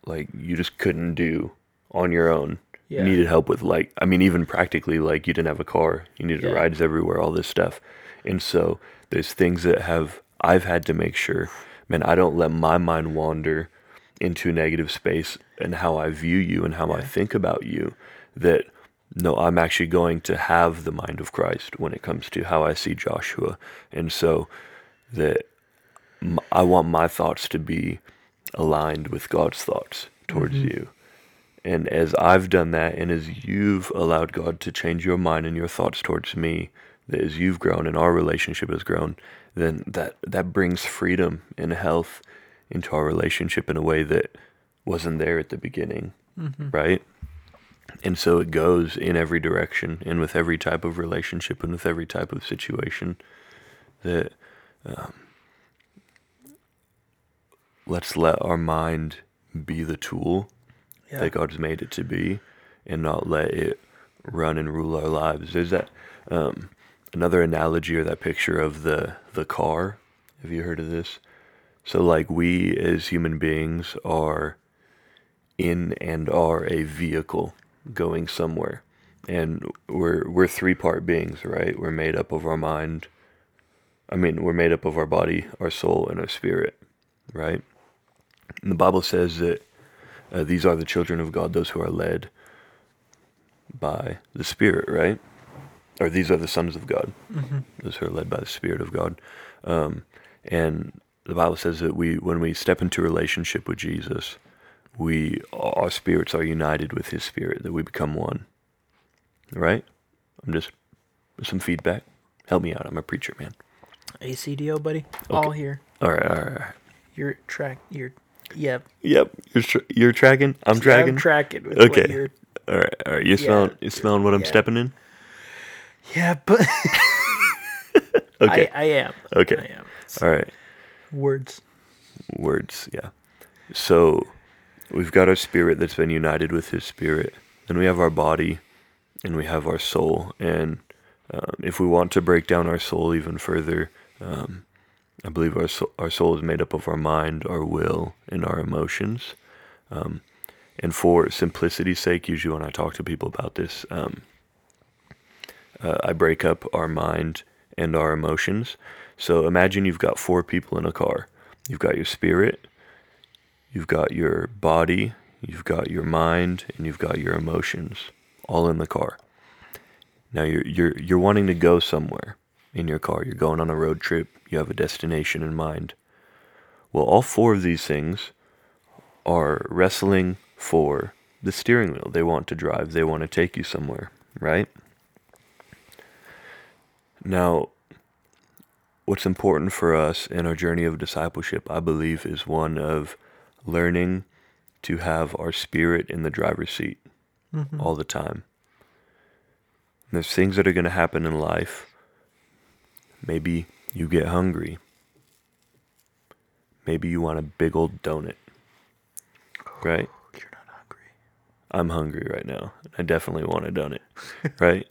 like you just couldn't do on your own. Yeah. You needed help with like I mean even practically like you didn't have a car, you needed Yeah. rides everywhere, all this stuff. And so there's things that have I've had to make sure, man, I don't let my mind wander into a negative space and how I view you and how I think about you that no, I'm actually going to have the mind of Christ when it comes to how I see Joshua. And so that I want my thoughts to be aligned with God's thoughts towards mm-hmm. you. And as I've done that, and as you've allowed God to change your mind and your thoughts towards me, that as you've grown and our relationship has grown, then that, that brings freedom and health into our relationship in a way that wasn't there at the beginning, mm-hmm. right? And so it goes in every direction and with every type of relationship and with every type of situation that um, let's let our mind be the tool Yeah. that God's made it to be and not let it run and rule our lives. There's that um, another analogy or that picture of the the car. Have you heard of this? So like we as human beings are in and are a vehicle going somewhere. And we're we're three part beings, right? We're made up of our mind. I mean, we're made up of our body, our soul, and our spirit, right? And the Bible says that uh, these are the children of God, those who are led by the Spirit, right? Or these are the sons of God, those who are led by the Spirit of God. Um, and the Bible says that we, when we step into relationship with Jesus, we our spirits are united with His Spirit, that we become one. Right? I'm just some feedback. Help me out. I'm a preacher, man. ACDO, buddy. All here. All right, all right, all right. You're track. You're. Yep. Yep, you're tr- you're tracking. I'm I'm tracking. tracking. With Okay. All right, all right. You smelling? You smelling what I'm yeah. stepping in? yeah, but Okay. I, I am. Okay. I am. all right. Words. words yeah so we've got our spirit that's been united with his spirit then we have our body and we have our soul and um, if we want to break down our soul even further um, i believe our, our soul is made up of our mind our will and our emotions. Um, and for simplicity's sake usually when i talk to people about this um, uh, i break up our mind and our emotions. So imagine you've got four people in a car. You've got your spirit, you've got your body, you've got your mind, and you've got your emotions all in the car. Now you're you're you're wanting to go somewhere in your car. You're going on a road trip, you have a destination in mind. Well, all four of these things are wrestling for the steering wheel. They want to drive, they want to take you somewhere, right? Now, what's important for us in our journey of discipleship, I believe, is one of learning to have our spirit in the driver's seat mm-hmm. all the time. There's things that are going to happen in life. Maybe you get hungry. Maybe you want a big old donut. Right? You're not hungry. I'm hungry right now. I definitely want a donut, right?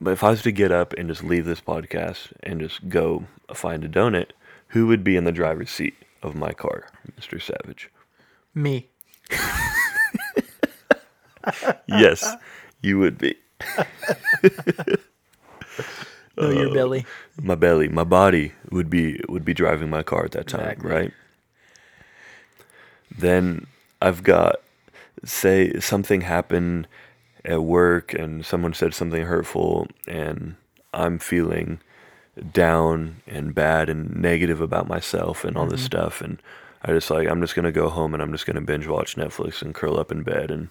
But if I was to get up and just leave this podcast and just go find a donut, who would be in the driver's seat of my car, Mr. Savage? Me. Yes, you would be. No, your Uh, belly. My belly, my body would be would be driving my car at that time, Exactly. right? Then I've got say something happened at work and someone said something hurtful and I'm feeling down and bad and negative about myself and all this stuff and I just like I'm just gonna go home and I'm just gonna binge watch Netflix and curl up in bed and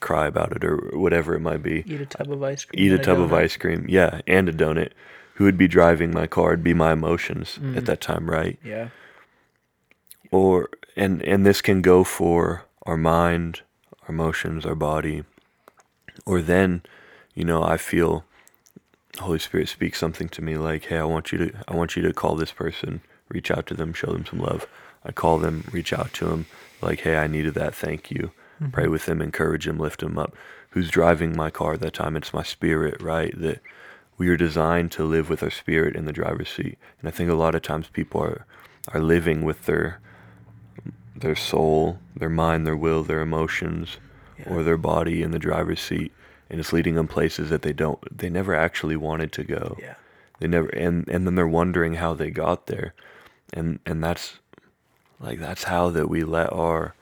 cry about it or whatever it might be Eat a tub of ice cream. eat a tub of ice cream. Yeah, and a donut. Who would be driving my car? It'd be my emotions at mm. that time, right? Yeah. Or and and this can go for our mind, our emotions, our body. Or then, you know, I feel Holy Spirit speaks something to me like, "Hey, I want you to I want you to call this person, reach out to them, show them some love." I call them, reach out to them, like, "Hey, I needed that. Thank you." Mm-hmm. Pray with them, encourage them, lift them up. Who's driving my car at that time? It's my spirit, right? That we are designed to live with our spirit in the driver's seat. And I think a lot of times people are are living with their their soul, their mind, their will, their emotions, or their body in the driver's seat, and it's leading them places that they don't, they never actually wanted to go. Yeah. They never, and and then they're wondering how they got there, and and that's like that's how that we let our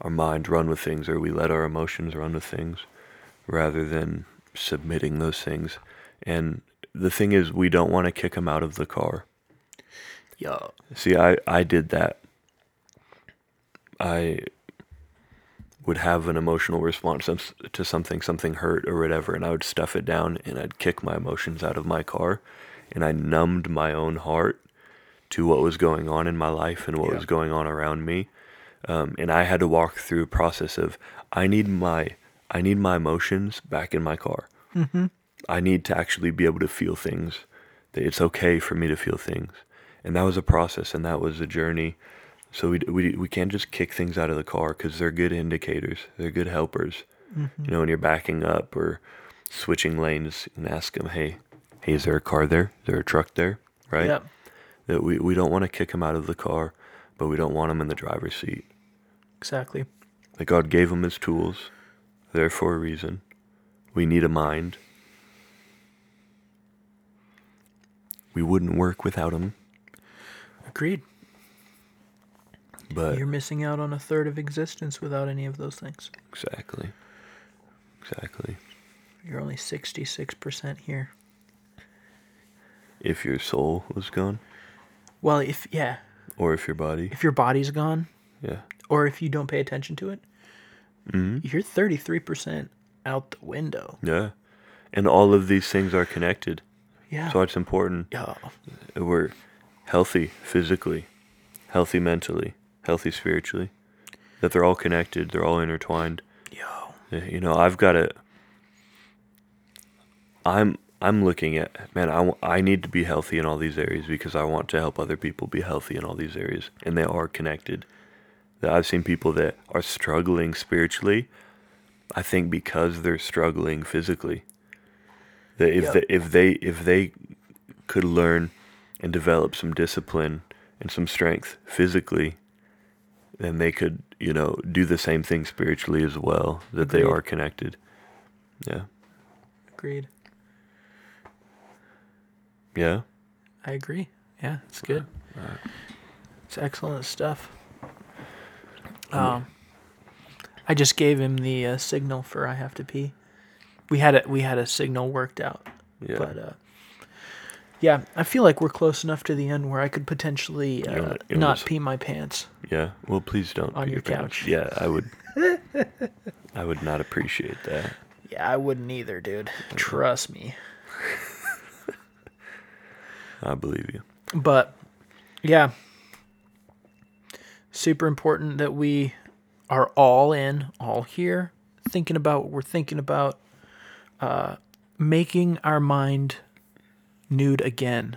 our mind run with things, or we let our emotions run with things, rather than submitting those things. And the thing is, we don't want to kick them out of the car. Yeah. See, I, I did that. I would have an emotional response to something, something hurt or whatever, and I would stuff it down and I'd kick my emotions out of my car, and I numbed my own heart to what was going on in my life and what Yeah. was going on around me. Um, and I had to walk through a process of I need my I need my emotions back in my car. I need to actually be able to feel things. That it's okay for me to feel things, and that was a process, and that was a journey. So we we we can't just kick things out of the car because they're good indicators. They're good helpers. You know, when you're backing up or switching lanes, and ask them, "Hey, hey, is there a car there? Is there a truck there?" Right? Yep. That we we don't want to kick him out of the car, but we don't want him in the driver's seat. Exactly. That God gave him His tools, there for a reason. We need a mind. We wouldn't work without him. Agreed. but You're missing out on a third of existence without any of those things. exactly, exactly. You're only 66% here. If your soul was gone, Well, if, yeah, or if your body, if your body's gone, yeah, or if you don't pay attention to it, hmm you're 33% out the window. yeah, and all of these things are connected. Yeah. So it's important yeah. that we're healthy physically, healthy mentally, healthy spiritually. That they're all connected. They're all intertwined. Yo. You know, I've got to. I'm I'm looking at man. I, I need to be healthy in all these areas because I want to help other people be healthy in all these areas, and they are connected. That I've seen people that are struggling spiritually. I think because they're struggling physically. That if Yep. they, if they if they could learn and develop some discipline and some strength physically, then they could, you know, do the same thing spiritually as well, that they are connected. Yeah. Agreed. Yeah. I agree. Yeah, it's good. It's excellent stuff. Um, I just gave him the uh, signal for I have to pee. We had a we had a signal worked out, Yeah. but uh, yeah, I feel like we're close enough to the end where I could potentially uh, wanna- you wanna not pee my pants. yeah. Well, please don't. On pee your pants. couch. Yeah, I would. I would not appreciate that. Yeah, I wouldn't either, dude. Trust me. I believe you. But yeah, super important that we are all in, all here, thinking about what we're thinking about, uh, making our mind nude again,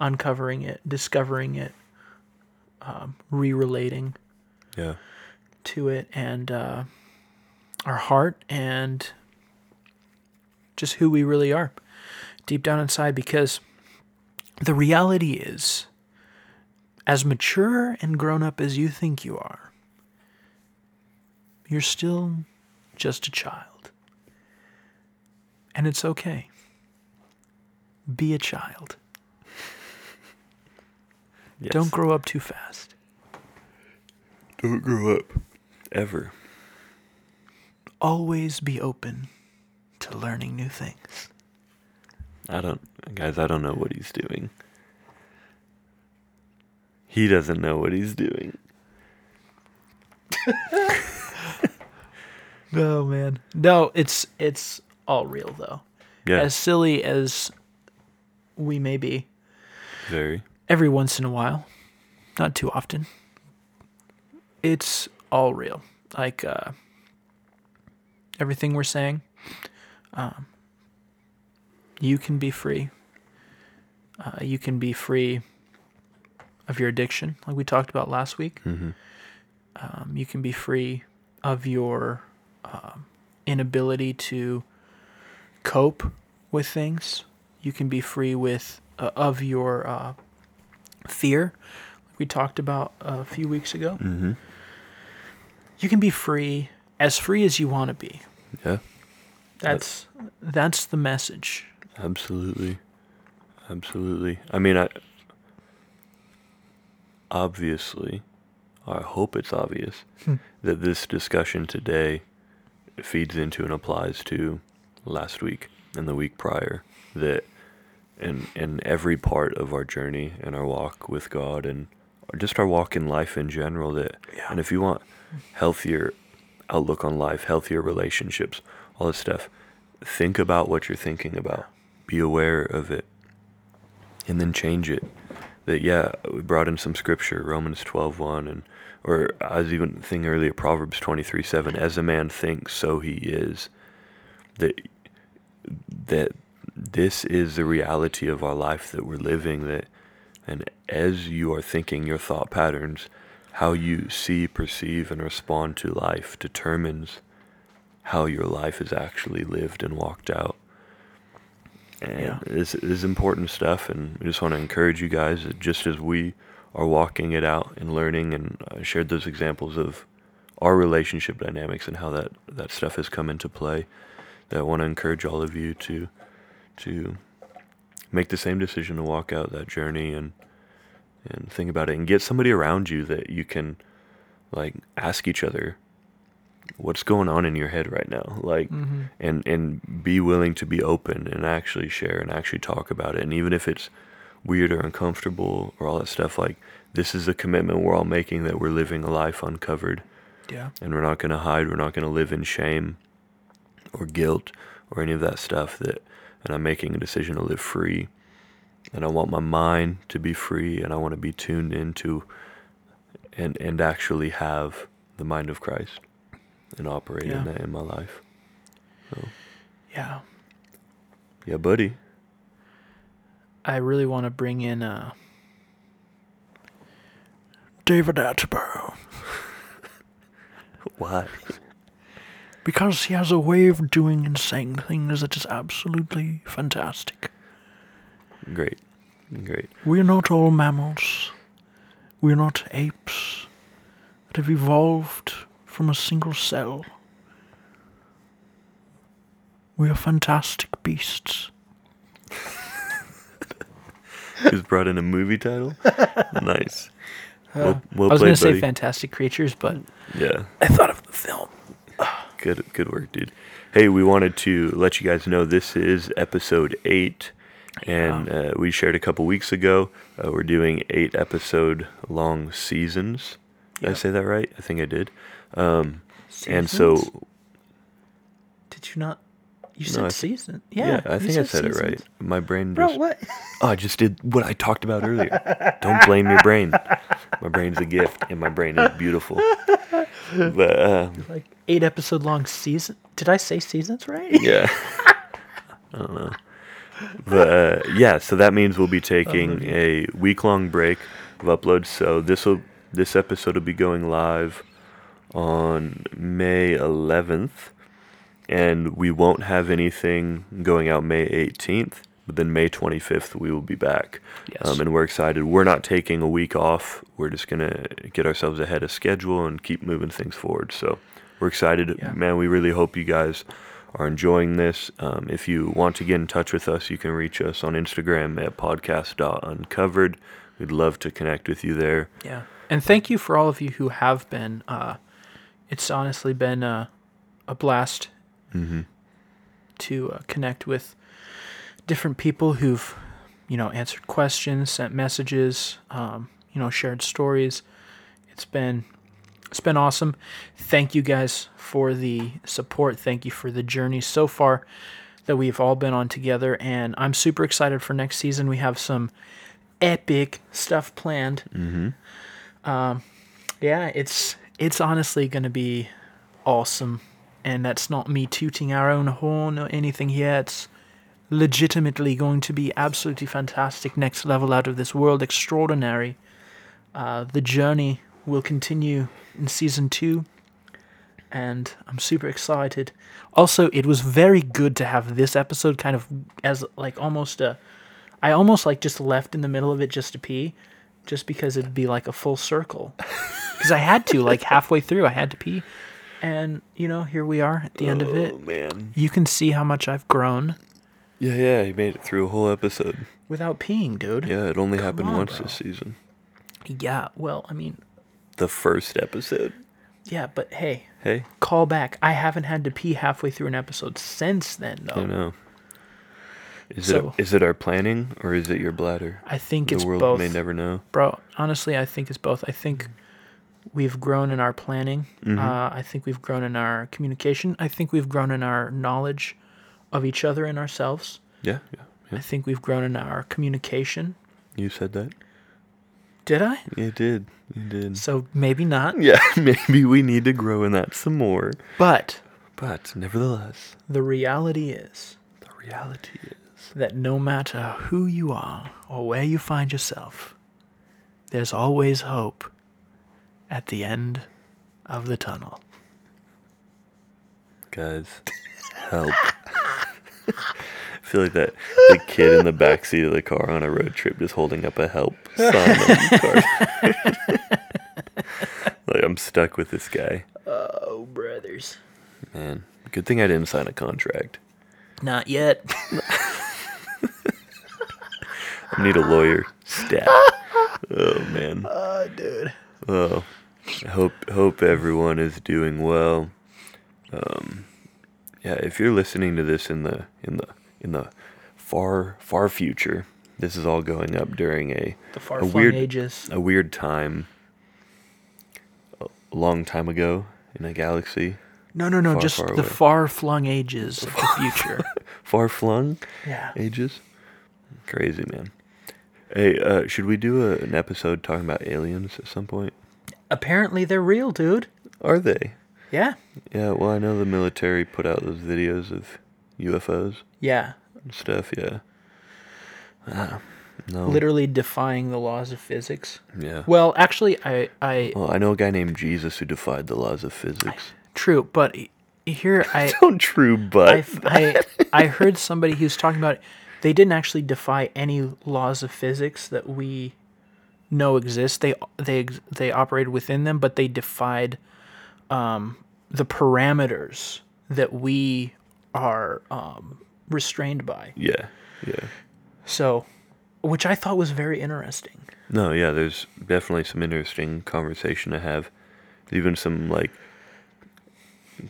uncovering it, discovering it, um, re-relating Yeah. to it, and uh, our heart and just who we really are deep down inside because the reality is as mature and grown up as you think you are you're still just a child and it's okay be a child Yes. don't grow up too fast Don't grow up. Ever. always be open to learning new things I don't, guys. I don't know what he's doing. He doesn't know what he's doing. No man. No, it's it's all real though. Yeah. As silly as we may be, Very. every once in a while, not too often. It's all real. Like uh everything we're saying, um you can be free. Uh, you can be free of your addiction, like we talked about last week. Mm-hmm. Um, you can be free of your um, inability to cope with things. You can be free with uh, of your uh, fear, like we talked about a few weeks ago. Mm-hmm. You can be free, as free as you want to be. Yeah. That's that's the message. Absolutely. Absolutely. I mean, I obviously, I hope it's obvious hmm. that this discussion today feeds into and applies to last week and the week prior. That in in every part of our journey and our walk with God and just our walk in life in general. That Yeah. and if you want healthier outlook on life, healthier relationships, all this stuff, think about what you're thinking about. Be aware of it, and then change it. That yeah, we brought in some scripture, Romans 12:1, and or I was even thinking earlier, Proverbs 23 7 As a man thinks, so he is. That that this is the reality of our life that we're living. That and as you are thinking, your thought patterns, how you see, perceive, and respond to life determines how your life is actually lived and walked out. And Yeah. this is important stuff, and I just want to encourage you guys just as we are walking it out and learning, and I shared those examples of our relationship dynamics and how that, that stuff has come into play, that I want to encourage all of you to to make the same decision to walk out that journey and and think about it and get somebody around you that you can like ask each other what's going on in your head right now like Mm-hmm. and and be willing to be open and actually share and actually talk about it. And even if it's weird or uncomfortable or all that stuff like this is a commitment we're all making that we're living a life uncovered. Yeah. and we're not going to hide. We're not going to live in shame or guilt or any of that stuff that and i'm making a decision to live free. And i want my mind to be free and i want to be tuned into and and actually have the mind of christ and operate Yeah. in that in my life Yeah. yeah buddy I really want to bring in uh David Attenborough why because he has a way of doing and saying things that is absolutely fantastic. great great We're not all mammals. We're not apes that have evolved from a single cell. We are fantastic beasts. just brought in a movie title nice well, well I was going to say fantastic creatures, but yeah I thought of the film. Good, good work, dude. Hey, we wanted to let you guys know this is episode eight, and uh, we shared a couple weeks ago. Uh, we're doing eight episode long seasons. Did I say that right? I think I did. Um, and so, Did you not? You No, said I- season. yeah, Yeah, I think I said it right. My brain Bro, just. what? Oh, I just did what I talked about earlier. Don't blame your brain. My brain's a gift, and my brain is beautiful. But uh, Like eight episode long season. Did I say seasons right? Yeah. I don't know. But uh, yeah, so that means we'll be taking a week long break of uploads. So this will this episode will be going live on May 11th, and we won't have anything going out May 18th. But then May 25th we will be back, Yes. um, and we're excited. We're not taking a week off. We're just gonna get ourselves ahead of schedule and keep moving things forward. So we're excited, Yeah. man. We really hope you guys are enjoying this. Um, if you want to get in touch with us, you can reach us on Instagram at podcast.uncovered. We'd love to connect with you there. Yeah. And thank you for all of you who have been. Uh, it's honestly been uh, a blast Mm-hmm. to uh, connect with different people who've, you know, answered questions, sent messages, um, you know, shared stories. It's been it's been awesome. Thank you guys for the support. Thank you for the journey so far that we've all been on together and I'm super excited for next season. We have some epic stuff planned. Mm-hmm. Um, yeah, it's it's honestly going to be awesome, and that's not me tooting our own horn or anything here. It's legitimately going to be absolutely fantastic, next level out of this world, extraordinary. Uh, the journey will continue in season two, and I'm super excited. Also, it was very good to have this episode kind of as like almost a. I almost like just left in the middle of it just to pee, just because it'd be like a full circle. Because I had to, like halfway through, I had to pee. And, you know, here we are at the end of it. Oh man. You can see how much I've grown Yeah, yeah. You made it through a whole episode. without peeing, dude. Yeah, it only happened on, once bro. this season. Yeah, well, I mean, The first episode. yeah, but hey, Hey, call back. I haven't had to pee halfway through an episode since then, though. I though. know. Is So- it is it our planning or is it your bladder? I think the it's world both. may never know. Bro, honestly, I think it's both. I think we've grown in our planning. Mm-hmm. Uh, I think we've grown in our communication. I think we've grown in our knowledge of each other and ourselves. Yeah, yeah, I think we've grown in our communication. You said that. Did I? You did. You did. So maybe not. Yeah, maybe we need to grow in that some more. But But nevertheless, the reality is the reality is that no matter who you are or where you find yourself, there's always hope at the end of the tunnel. guys, help. I feel like that the kid in the back seat of the car on a road trip just holding up a help sign on the car. like I'm stuck with this guy. Oh, brothers. Man, good thing I didn't sign a contract. Not yet. I need a lawyer. Stat. Oh man. Oh, dude. Oh, hope hope everyone is doing well. Um, yeah, if you're listening to this in the in the in the far far future, this is all going up during a The far a flung weird ages. a weird time. A long time ago in a galaxy, No, no, no. far, just far the far flung ages of the future. far flung yeah. ages. Crazy man. Hey, uh, should we do a, an episode talking about aliens at some point? Apparently they're real, dude. Are they? Yeah. Yeah, well, I know the military put out those videos of UFOs Yeah. and stuff. Yeah. Ah, no. Literally defying the laws of physics. Yeah. Well, actually, I, I, Well, I know a guy named Jesus who defied the laws of physics. true, but here I, Don't true, but I, I heard somebody who's talking about they didn't actually defy any laws of physics that we know exist. They they they operated within them, but they defied um, the parameters that we are um, restrained by. yeah, yeah. So, which I thought was very interesting. No, yeah. There's definitely some interesting conversation to have. Even some like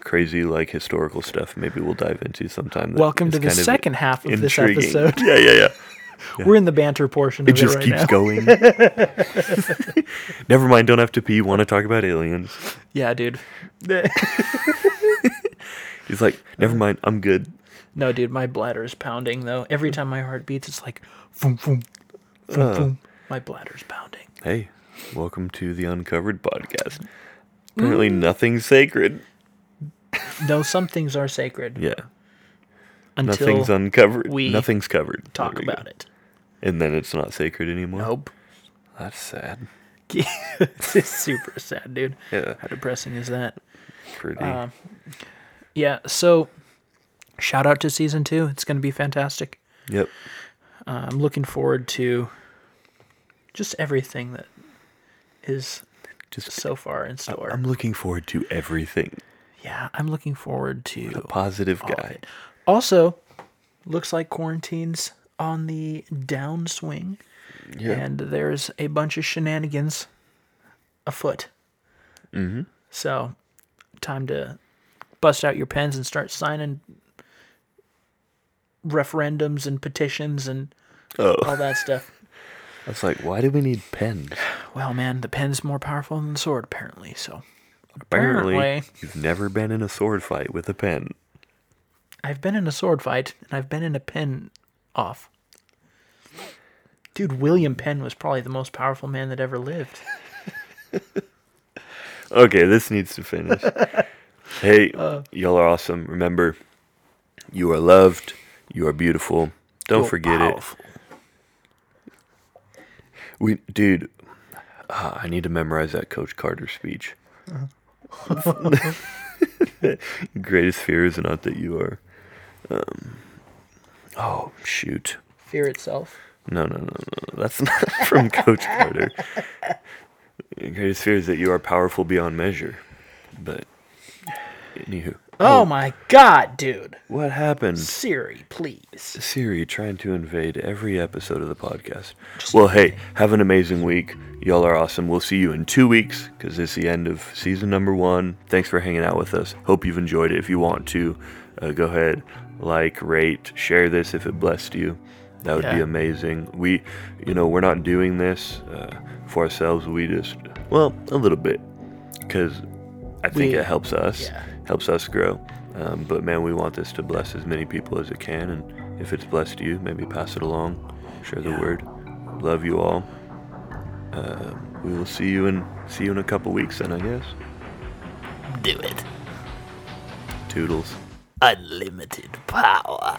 crazy like historical stuff. Maybe we'll dive into sometime. Welcome to the second half of this episode. Yeah, yeah, yeah. We're in the banter portion It just it right keeps now. going. Never mind. Don't have to pee. Want to talk about aliens? Yeah, dude. He's like, never mind. I'm good. no, dude, my bladder is pounding though. Every time my heart beats, it's like, boom, boom, boom, Uh. boom. My bladder's pounding. Hey, welcome to the Uncovered podcast. Apparently, nothing's sacred. No, some things are sacred Yeah, until nothing's uncovered. we nothing's covered. talk we go. about it. And then it's not sacred anymore. Nope. That's sad. it's super sad, dude. Yeah, How depressing is that? pretty. Uh, Yeah. So, shout out to season two. It's going to be fantastic. yep. Uh, I'm looking forward to just everything that is Just so far in store. I'm looking forward to everything. yeah, I'm looking forward to A positive guy. Also, looks like quarantine's on the downswing, Yeah. and there's a bunch of shenanigans afoot. mm-hmm. So, time to bust out your pens and start signing referendums and petitions and Oh, all that stuff. I was like, why do we need pens? Well, man, the pen's more powerful than the sword, apparently. So, Apparently, Apparently. you've never been in a sword fight with a pen. I've been in a sword fight and I've been in a pen off. Dude, William Penn was probably the most powerful man that ever lived. Okay, this needs to finish. hey, Uh. y'all are awesome. Remember, you are loved. You are beautiful. Don't forget powerful. it. We, dude, ah, I need to memorize that Coach Carter speech. Greatest fear is not that you are. Um, oh shoot! Fear itself. No, no, no, no. That's not from Coach Carter. Your greatest fear is that you are powerful beyond measure. But, anywho. Oh my god, dude. What happened? Siri, please. Siri trying to invade every episode of the podcast. well, hey, have an amazing week. Y'all are awesome. We'll see you in two weeks because it's the end of season number one. Thanks for hanging out with us. Hope you've enjoyed it. If you want to, uh, go ahead, like, rate, share this if it blessed you. That would be amazing. We, you know, we're not doing this uh, for ourselves. We just, well, a little bit because I think We- it helps us yeah. helps us grow. Um, but man, we want this to bless as many people as it can, and if it's blessed you, maybe pass it along, share the Yeah. word. Love you all. Uh, we will see you in see you in a couple weeks, then I guess. Do it. Toodles. Unlimited power.